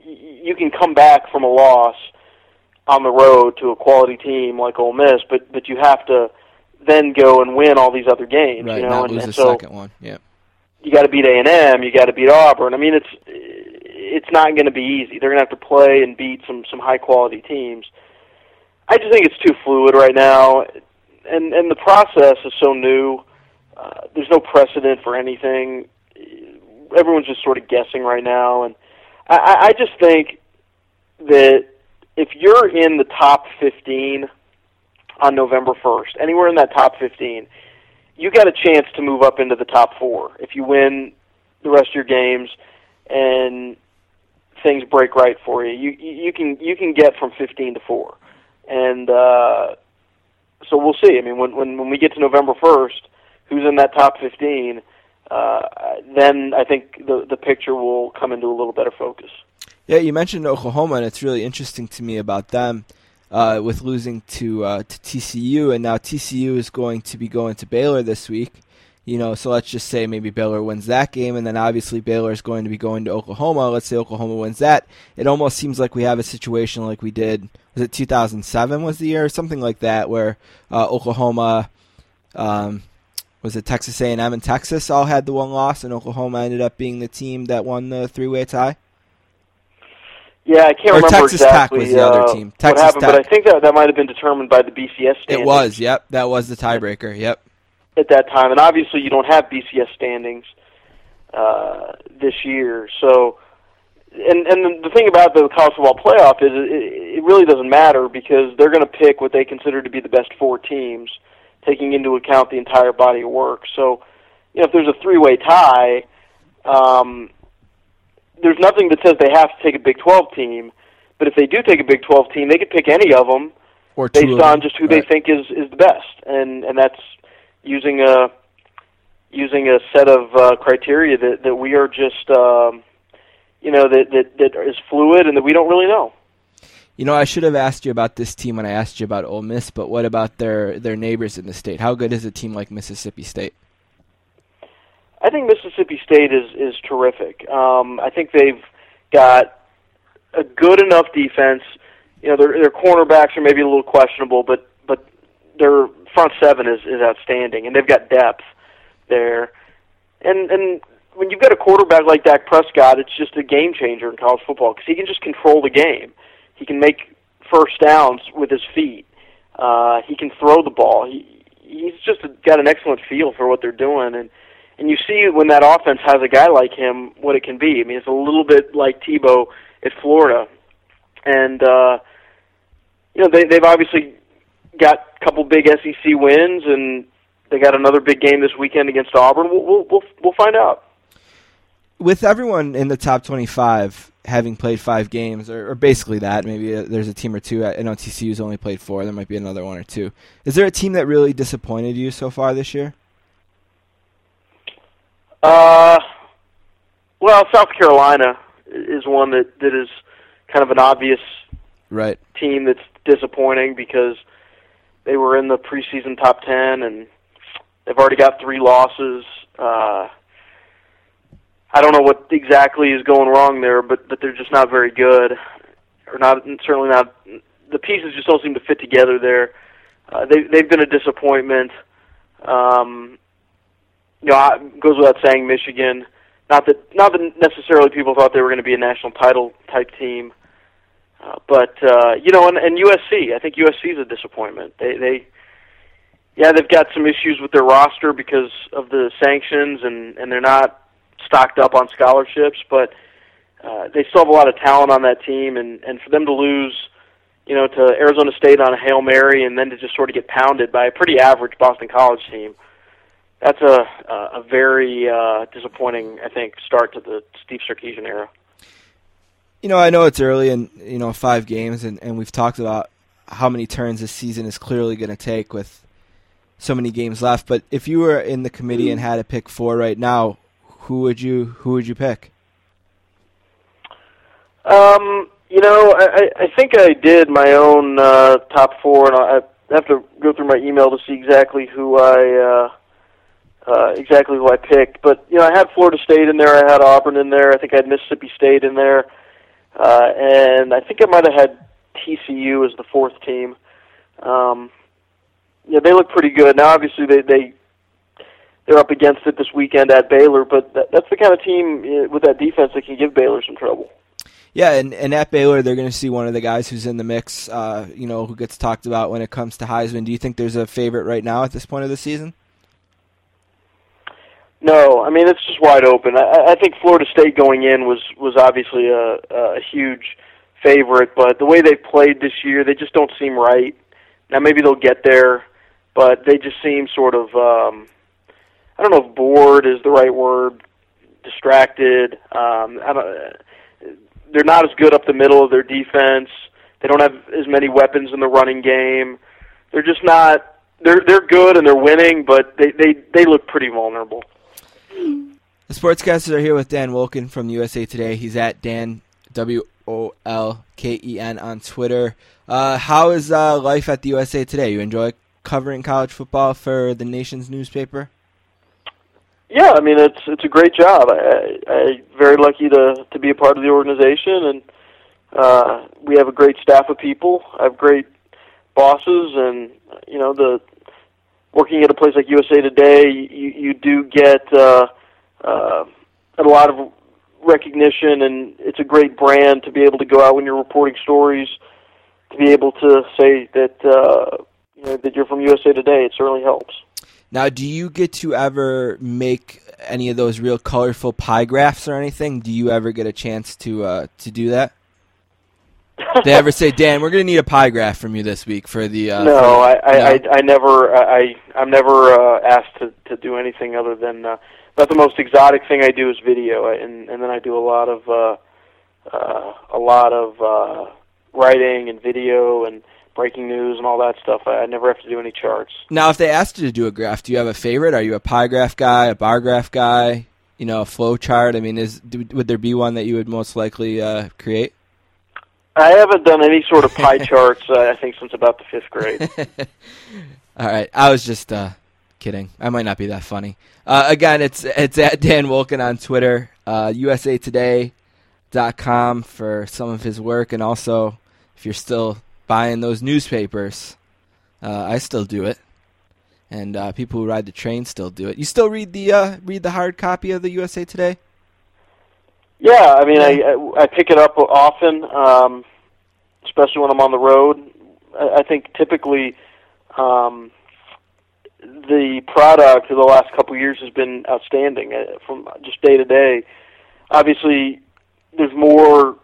I: y- you can come back from a loss on the road to a quality team like Ole Miss, but but you have to then go and win all these other games.
B: Right,
I: you know,
B: not
I: and,
B: lose
I: and
B: the
I: so
B: second one. Yeah.
I: You got to beat A and M, you got to beat Auburn. I mean, it's it's not going to be easy. They're going to have to play and beat some some high quality teams. I just think it's too fluid right now, and and the process is so new. Uh, there's no precedent for anything. Everyone's just sort of guessing right now, and I, I just think that if you're in the top 15 on November 1st, anywhere in that top 15, you got a chance to move up into the top four if you win the rest of your games and things break right for you. You you can you can get from 15 to four, and uh, so we'll see. I mean, when when when we get to November 1st, who's in that top 15? Uh, then I think the the picture will come into a little better focus.
B: Yeah, you mentioned Oklahoma, and it's really interesting to me about them uh, with losing to uh, to TCU, and now TCU is going to be going to Baylor this week. You know, so let's just say maybe Baylor wins that game, and then obviously Baylor is going to be going to Oklahoma. Let's say Oklahoma wins that. It almost seems like we have a situation like we did. Was it 2007? Was the year or something like that, where uh, Oklahoma. Um, was it Texas A&M and Texas all had the one loss, and Oklahoma ended up being the team that won the three-way tie?
I: Yeah, I can't
B: Or
I: remember
B: Texas Tech
I: exactly
B: was the other
I: uh,
B: team.
I: what
B: Texas
I: happened, but I think that that might have been determined by the BCS standings.
B: It was, yep. That was the tiebreaker, yep.
I: at that time, and obviously you don't have BCS standings uh, this year. So, and and the thing about the college football playoff is it, it really doesn't matter because they're going to pick what they consider to be the best four teams, taking into account the entire body of work. So, you know, if there's a three-way tie, um, there's nothing that says they have to take a Big 12 team. But if they do take a Big 12 team, they could pick any of them
B: Or
I: based on
B: them.
I: just who
B: Right.
I: they think is is the best, and and that's using a using a set of uh, criteria that that we are just um, you know that that that is fluid and that we don't really know.
B: You know, I should have asked you about this team when I asked you about Ole Miss, but what about their their neighbors in the state? How good is a team like Mississippi State?
I: I think Mississippi State is is terrific. Um, I think they've got a good enough defense. You know, their their cornerbacks are maybe a little questionable, but but their front seven is is outstanding, and they've got depth there. And and when you've got a quarterback like Dak Prescott, it's just a game changer in college football because he can just control the game. He can make first downs with his feet. Uh, he can throw the ball. He he's just got an excellent feel for what they're doing, and and you see when that offense has a guy like him, what it can be. I mean, it's a little bit like Tebow at Florida, and uh, you know they they've obviously got a couple big SEC wins, and they got another big game this weekend against Auburn. We'll we'll we'll, we'll find out.
B: With everyone in the top twenty-five having played five games, or, or basically that, maybe uh there's a team or two. I know TCU's only played four. There might be another one or two. Is there a team that really disappointed you so far this year?
I: Uh, well, South Carolina is one that that is kind of an obvious
B: Right.
I: team that's disappointing because they were in the preseason top ten and they've already got three losses. Uh, I don't know what exactly is going wrong there, but but they're just not very good, or not certainly not. The pieces just don't seem to fit together there. Uh, they they've been a disappointment. Um, you know, I- goes without saying, Michigan. Not that not that necessarily people thought they were going to be a national title type team, uh, but uh, you know, and, and USC. I think USC is a disappointment. They they yeah, they've got some issues with their roster because of the sanctions, and and they're not stocked up on scholarships, but uh, they still have a lot of talent on that team, and and for them to lose, you know, to Arizona State on a hail mary, and then to just sort of get pounded by a pretty average Boston College team, that's a a, very uh, disappointing, I think, start to the Steve Sarkisian era.
B: You know, I know it's early and you know five games, and, and we've talked about how many turns this season is clearly going to take with so many games left. But if you were in the committee and had to pick four right now, who would you who would you pick?
I: Um, you know, I, I think I did my own uh, top four, and I I have to go through my email to see exactly who I uh, uh, exactly who I picked. But you know, I had Florida State in there, I had Auburn in there, I think I had Mississippi State in there, uh, and I think I might have had TCU as the fourth team. Um, yeah, they look pretty good. Now, obviously, they they they're up against it this weekend at Baylor, but that, that's the kind of team uh, with that defense that can give Baylor some trouble.
B: Yeah, and, and at Baylor, they're going to see one of the guys who's in the mix, uh, you know, who gets talked about when it comes to Heisman. Do you think there's a favorite right now at this point of the season?
I: No, I mean it's just wide open. I, I think Florida State going in was was obviously a, a huge favorite, but the way they played this year, they just don't seem right. Now maybe they'll get there, but they just seem sort of um, I don't know if bored is the right word, distracted. Um, I don't, they're not as good up the middle of their defense. They don't have as many weapons in the running game. They're just not. They're they're good and they're winning, but they they they look pretty vulnerable.
B: The Sportscasters are here with Dan Wolken from USA Today. He's at Dan W O L K E N on Twitter. Uh, how is uh, life at the USA Today? You enjoy covering college football for the nation's newspaper?
I: Yeah, I mean it's it's a great job. I, I very lucky to to be a part of the organization, and uh, we have a great staff of people. I have great bosses, and you know the working at a place like USA Today, you you do get uh, uh, a lot of recognition, and it's a great brand to be able to go out when you're reporting stories, to be able to say that uh, you know that you're from USA Today. It certainly helps.
B: Now, do you get to ever make any of those real colorful pie graphs or anything? Do you ever get a chance to uh, to do that? They ever say, Dan, we're going to need a pie graph from you this week for the? Uh,
I: no,
B: for-
I: I, I? I, I never, I, I'm never uh, asked to, to do anything other than. Uh, about the most exotic thing I do is video, and and then I do a lot of, uh, uh, a lot of uh, writing and video and breaking news and all that stuff. I, I never have to do any charts.
B: Now, if they asked you to do a graph, do you have a favorite? Are you a pie graph guy, a bar graph guy? You know, a flow chart. I mean, is would there be one that you would most likely uh, create?
I: I haven't done any sort of pie charts. Uh, I think since about the fifth grade.
B: All right, I was just uh, kidding. I might not be that funny. Uh, again, it's it's at Dan Wolken on Twitter, uh, USAToday.com for some of his work, and also if you're still buying those newspapers, uh, I still do it, and uh, people who ride the train still do it. You still read the uh, read the hard copy of the USA Today?
I: Yeah, I mean, I I I pick it up often, um, especially when I'm on the road. I, I think typically um, the product of the last couple of years has been outstanding uh, from just day to day. Obviously, there's more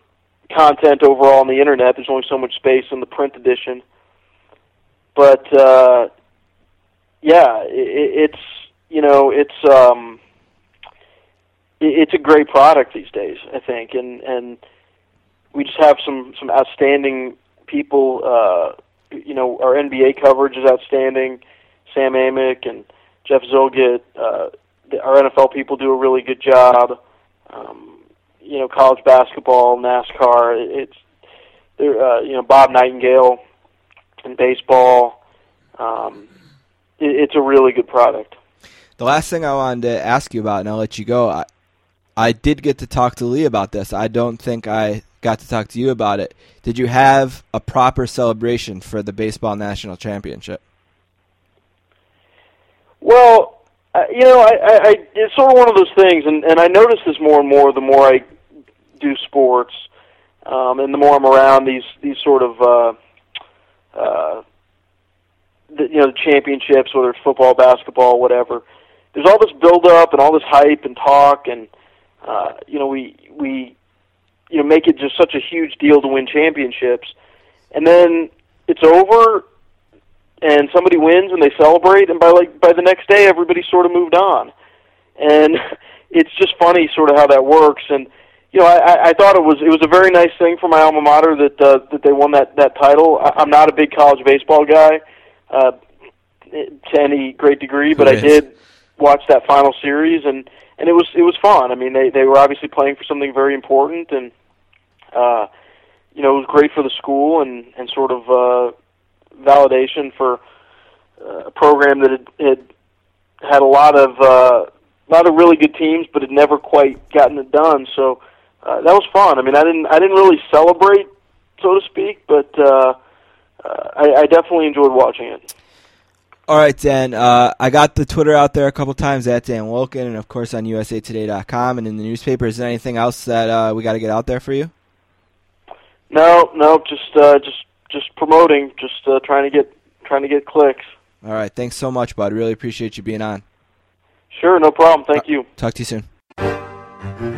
I: content overall on the internet. There's only so much space in the print edition, but uh, yeah, it, it's you know it's. Um, it's a great product these days, I think, and and we just have some some outstanding people. Uh, you know, our NBA coverage is outstanding. Sam Amick and Jeff Zillgitt, uh, our NFL people do a really good job. Um, you know, college basketball, NASCAR. It's there. Uh, you know, Bob Nightingale in baseball. Um, it, it's a really good product.
B: The last thing I wanted to ask you about, and I'll let you go. I, I did get to talk to Lee about this. I don't think I got to talk to you about it. Did you have a proper celebration for the baseball national championship?
I: Well, uh, you know, I, I, I it's sort of one of those things, and and I notice this more and more the more I do sports, um, and the more I'm around these these sort of uh, uh, the, you know the championships, whether it's football, basketball, whatever. There's all this build up and all this hype and talk, and uh, you know we we you know make it just such a huge deal to win championships, and then it's over and somebody wins and they celebrate. And by like by the next day everybody sort of moved on. And it's just funny sort of how that works. And you know I, I thought it was it was a very nice thing for my alma mater that uh, that they won that that title. I, I'm not a big college baseball guy uh, to any great degree but
B: Who
I: I
B: is?
I: did watch that final series. And and it was it was fun I mean they they were obviously playing for something very important and uh you know it was great for the school and and sort of uh validation for uh, a program that had, had had a lot of uh, a lot of really good teams, but had never quite gotten it done. So uh, that was fun. I mean, I didn't I didn't really celebrate, so to speak, but uh, uh, I, I definitely enjoyed watching it.
B: All right, Dan. Uh, I got the Twitter out there a couple times at Dan Wolken, and of course on USAToday.com and in the newspaper. Is there anything else that uh, we got to get out there for you?
I: No, no, just uh, just just promoting, just uh, trying to get trying to get clicks.
B: All right. Thanks so much, bud. Really appreciate you being on.
I: Sure, no problem. Thank you.
B: Talk to you soon.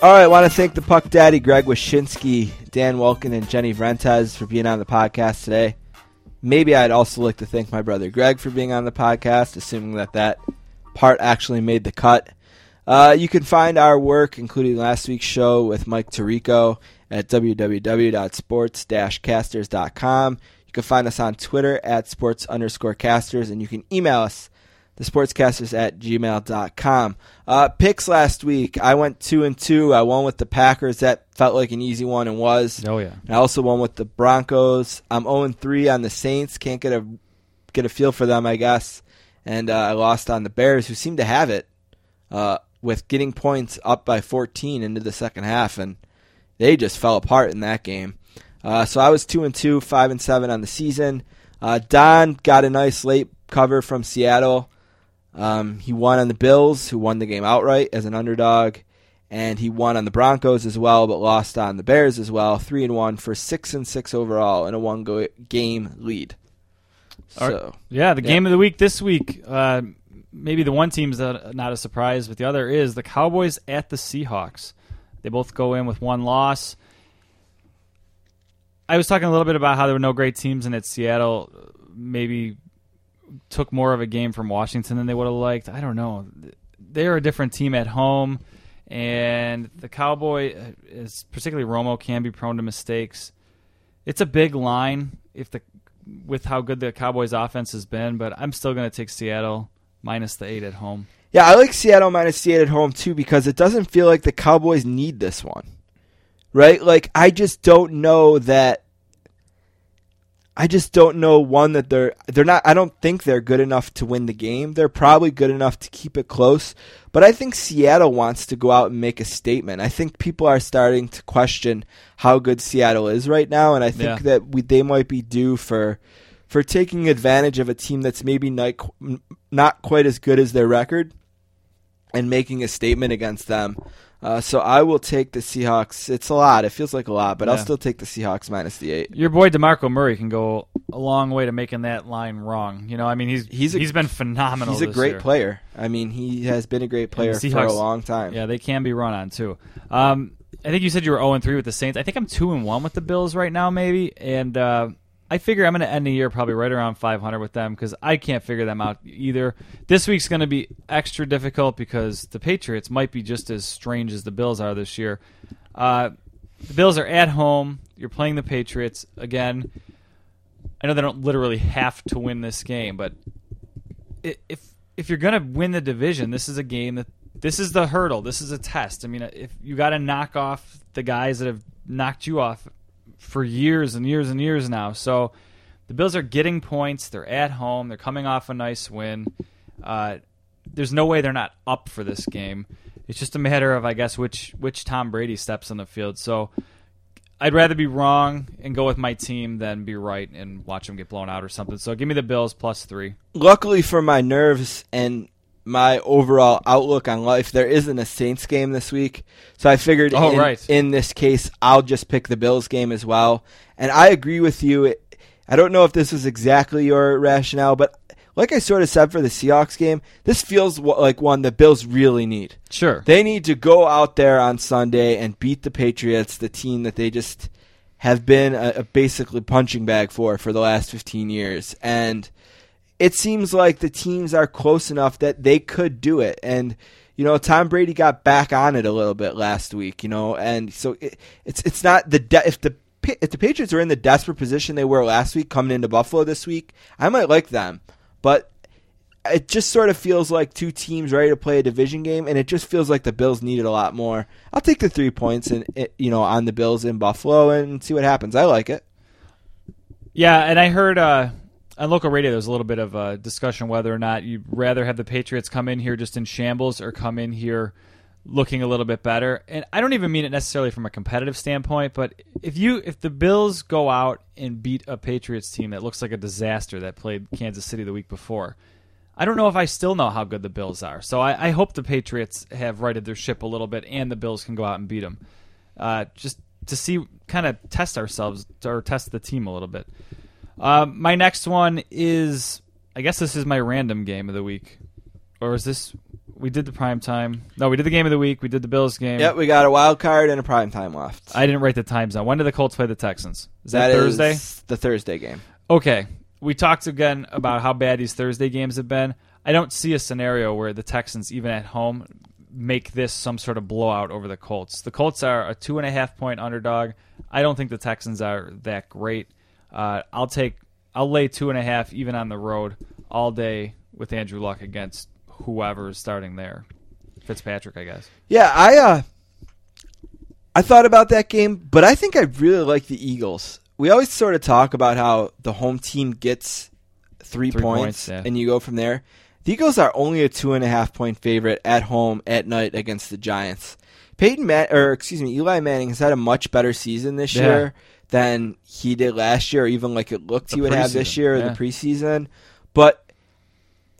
B: All right, I want to thank the Puck Daddy, Greg Wyshynski, Dan Wolken, and Jenny Vrentas for being on the podcast today. Maybe I'd also like to thank my brother Greg for being on the podcast, assuming that that part actually made the cut. Uh, you can find our work, including last week's show with Mike Tirico, at www.sports-casters.com. You can find us on Twitter at sports underscore casters, and you can email us, thesportscasters at gmail.com. Uh, picks last week, I went two and two. I won with the Packers. That felt like an easy one and was.
C: Oh yeah.
B: I also won with the Broncos. I'm 0 3 on the Saints. Can't get a get a feel for them, I guess. And uh, I lost on the Bears, who seem to have it, uh, with getting points up by 14 into the second half, and they just fell apart in that game. Uh, so I was two and two, five and seven on the season. Uh, Don got a nice late cover from Seattle. Um, he won on the Bills, who won the game outright as an underdog, and he won on the Broncos as well, but lost on the Bears as well. Three and one for six and six overall in a one go- game lead. So
C: Yeah, the
B: Yeah.
C: game of the week this week. Uh, maybe the one team's not not a surprise, but the other is the Cowboys at the Seahawks. They both go in with one loss. I was talking a little bit about how there were no great teams and that Seattle maybe took more of a game from Washington than they would have liked. I don't know. They're a different team at home, and the Cowboy uh, is particularly Romo can be prone to mistakes. It's a big line if the with how good the Cowboys offense has been, but I'm still going to take Seattle minus the 8 at home.
B: Yeah, I like Seattle minus the eight at home too because it doesn't feel like the Cowboys need this one, right? Like I just don't know that. I just don't know one that they're they're not. I don't think they're good enough to win the game. They're probably good enough to keep it close, but I think Seattle wants to go out and make a statement. I think people are starting to question how good Seattle is right now, and I think
C: Yeah.
B: that we they might be due for for taking advantage of a team that's maybe not not quite as good as their record and making a statement against them. Uh, so I will take the Seahawks. It's a lot. It feels like a lot, but I'll still take the Seahawks minus the eight.
C: Your boy DeMarco Murray can go a long way to making that line wrong. You know, I mean, he's
B: He's a-
C: he's been phenomenal.
B: He's a great
C: year.
B: player. I mean, he has been a great player
C: And the
B: for a long time.
C: Yeah, they can be run on too. Um, I think you said you were 0 3 with the Saints. I think I'm 2 and 1 with the Bills right now, maybe. And uh, I figure I'm going to end the year probably right around 500 with them because I can't figure them out either. This week's going to be extra difficult because the Patriots might be just as strange as the Bills are this year. Uh, the Bills are at home. You're playing the Patriots again. I know they don't literally have to win this game, but if if you're gonna win the division, this is a game that this is the hurdle. This is a test. I mean, if you got to knock off the guys that have knocked you off for years and years and years now, so the Bills are getting points. They're at home. They're coming off a nice win. Uh, there's no way they're not up for this game. It's just a matter of, I guess, which which Tom Brady steps on the field. So I'd rather be wrong and go with my team than be right and watch them get blown out or something. So give me the Bills plus three.
B: Luckily for my nerves and my overall outlook on life, there isn't a Saints game this week. So I figured
C: Oh,
B: in,
C: right.
B: in this case, I'll just pick the Bills game as well. And I agree with you. It, I don't know if this was exactly your rationale, but like I sort of said for the Seahawks game, this feels like one the Bills really need.
C: Sure.
B: They need to go out there on Sunday and beat the Patriots, the team that they just have been a, a basically punching bag for for the last 15 years. And it seems like the teams are close enough that they could do it. And you know, Tom Brady got back on it a little bit last week. You know, and so it, it's it's not the de- if the if the Patriots are in the desperate position they were last week coming into Buffalo this week, I might like them. But it just sort of feels like two teams ready to play a division game, and it just feels like the Bills needed a lot more. I'll take the three points and you know on the Bills in Buffalo and see what happens. I like it.
C: Yeah, and I heard uh, on local radio there was a little bit of a discussion whether or not you'd rather have the Patriots come in here just in shambles or come in here looking a little bit better. And I don't even mean it necessarily from a competitive standpoint, but if you if the Bills go out and beat a Patriots team that looks like a disaster that played Kansas City the week before, I don't know if I still know how good the Bills are. So I, I hope the Patriots have righted their ship a little bit and the Bills can go out and beat them. Uh, just to see, kind of test ourselves or test the team a little bit. Uh, my next one is, I guess this is my random game of the week, or is this? We did the prime time. No, we did the game of the week. We did the Bills game.
B: Yep, we got a wild card and a prime time left.
C: I didn't write the times down. When did the Colts play the Texans? Is that,
B: That
C: Thursday?
B: is the Thursday game.
C: Okay. We talked again about how bad these Thursday games have been. I don't see a scenario where the Texans, even at home, make this some sort of blowout over the Colts. The Colts are a two and a half point underdog. I don't think the Texans are that great. Uh, I'll take, I'll lay two and a half even on the road all day with Andrew Luck against whoever is starting there. Fitzpatrick, I guess.
B: Yeah, I uh, I thought about that game, but I think I really like the Eagles. We always sort of talk about how the home team gets three,
C: Three
B: points,
C: points, yeah.
B: and you go from there. The Eagles are only a two and a half point favorite at home at night against the Giants. Peyton Man- or excuse me, Eli Manning has had a much better season this
C: Yeah.
B: year than he did last year, or even like it looked
C: The
B: he would have this year or
C: yeah.
B: the preseason. But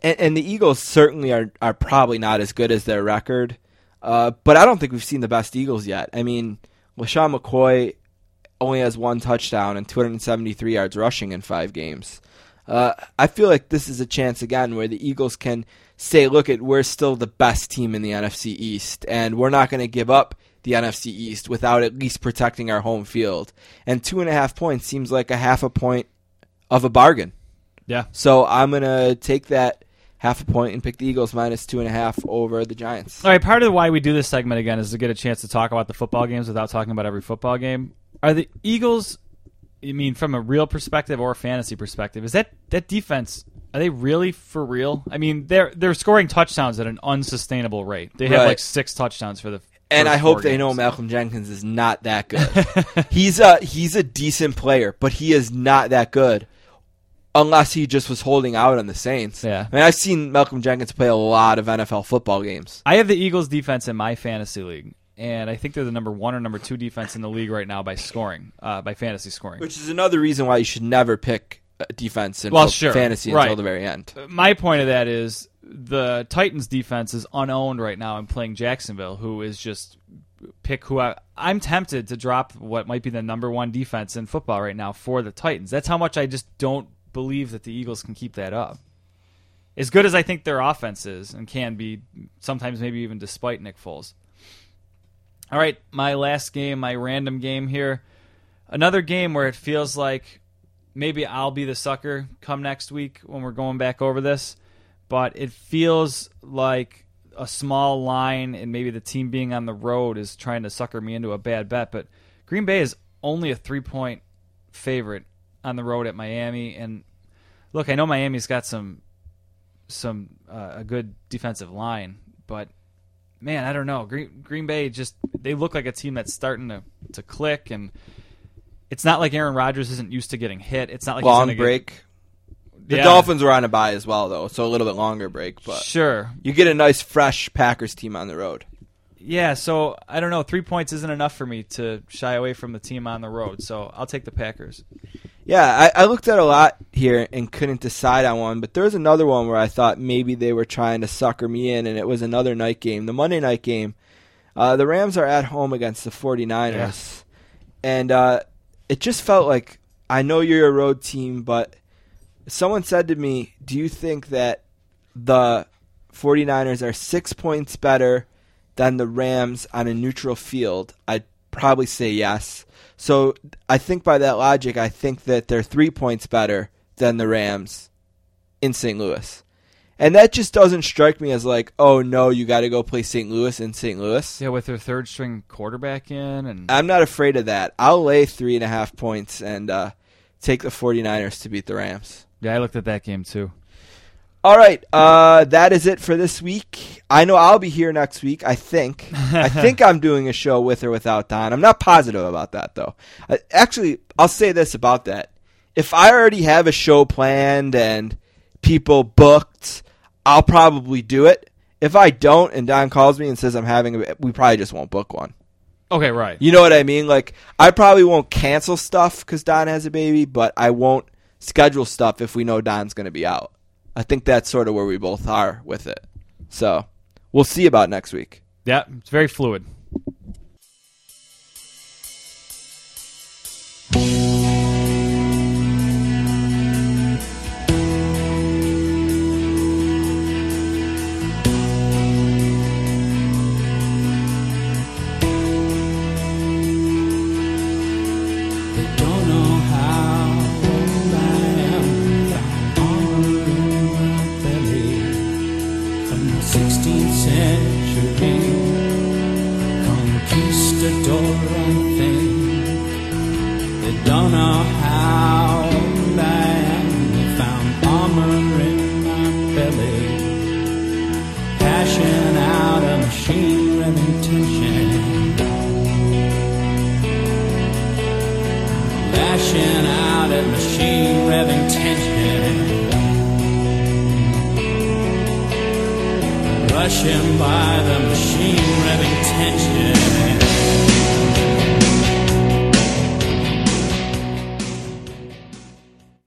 B: and, and the Eagles certainly are are probably not as good as their record. Uh, but I don't think we've seen the best Eagles yet. I mean, LeSean McCoy only has one touchdown and 273 yards rushing in five games. Uh, I feel like this is a chance again where the Eagles can say, "Look, at we're still the best team in the NFC East, and we're not going to give up the NFC East without at least protecting our home field." And two and a half points seems like a half a point of a bargain.
C: Yeah.
B: So I'm gonna take that half a point and pick the Eagles minus two and a half over the Giants.
C: All right, part of why we do this segment again is to get a chance to talk about the football games without talking about every football game. Are the Eagles I mean, from a real perspective or a fantasy perspective, is that that defense? Are they really for real? I mean, they're they're scoring touchdowns at an unsustainable rate. They have
B: Right.
C: like six touchdowns for the.
B: And I hope they know. Malcolm Jenkins is not that good. he's a he's a decent player, but he is not that good. Unless he just was holding out on the Saints.
C: Yeah.
B: I mean, I've seen Malcolm Jenkins play a lot of NFL football games.
C: I have the Eagles defense in my fantasy league, and I think they're the number one or number two defense in the league right now by scoring, uh, by fantasy scoring.
B: Which is another reason why you should never pick a defense in
C: Well, sure.
B: fantasy
C: Right.
B: until the very end.
C: My point of that is the Titans defense is unowned right now and playing Jacksonville, who is just pick who I, I'm tempted to drop what might be the number one defense in football right now for the Titans. That's how much I just don't believe that the Eagles can keep that up. As good as I think their offense is and can be, sometimes maybe even despite Nick Foles. All right, my last game, my random game here. Another game where it feels like maybe I'll be the sucker come next week when we're going back over this, but it feels like a small line and maybe the team being on the road is trying to sucker me into a bad bet. But Green Bay is only a three point favorite on the road at Miami, and look, I know Miami's got some some uh, a good defensive line, but man, I don't know. Green Green Bay just they look like a team that's starting to to click, and it's not like Aaron Rodgers isn't used to getting hit. It's not like he's
B: Long
C: gonna get-
B: break. The
C: Yeah.
B: Dolphins were on a bye as well, though, so a little bit longer break. But
C: Sure.
B: you get a nice, fresh Packers team on the road.
C: Yeah, so I don't know. Three points isn't enough for me to shy away from the team on the road, so I'll take the Packers.
B: Yeah, I, I looked at a lot here and couldn't decide on one, but there was another one where I thought maybe they were trying to sucker me in, and it was another night game, the Monday night game. Uh, the Rams are at home against the 49ers, and uh, it just felt like I know you're a road team, but someone said to me, Do you think that the 49ers are six points better than the Rams on a neutral field? I'd probably say yes. So I think by that logic, I think that they're three points better than the Rams in St. Louis. And that just doesn't strike me as like, oh no, you got to go play St. Louis in St. Louis.
C: Yeah, with their third string quarterback in, and
B: I'm not afraid of that. I'll lay three and a half points and uh, take the 49ers to beat the Rams.
C: Yeah, I looked at that game too.
B: All right, uh, that is it for this week. I know I'll be here next week. I think. I think I'm doing a show with or without Don. I'm not positive about that though. Uh, actually, I'll say this about that: if I already have a show planned and people booked, I'll probably do it. If I don't, and Don calls me and says I'm having, a, we probably just won't book one.
C: Okay, right.
B: You know what I mean? Like I probably won't cancel stuff because Don has a baby, but I won't schedule stuff if we know Don's going to be out. I think that's sort of where we both are with it. So we'll see about next week.
C: Yeah, it's very fluid.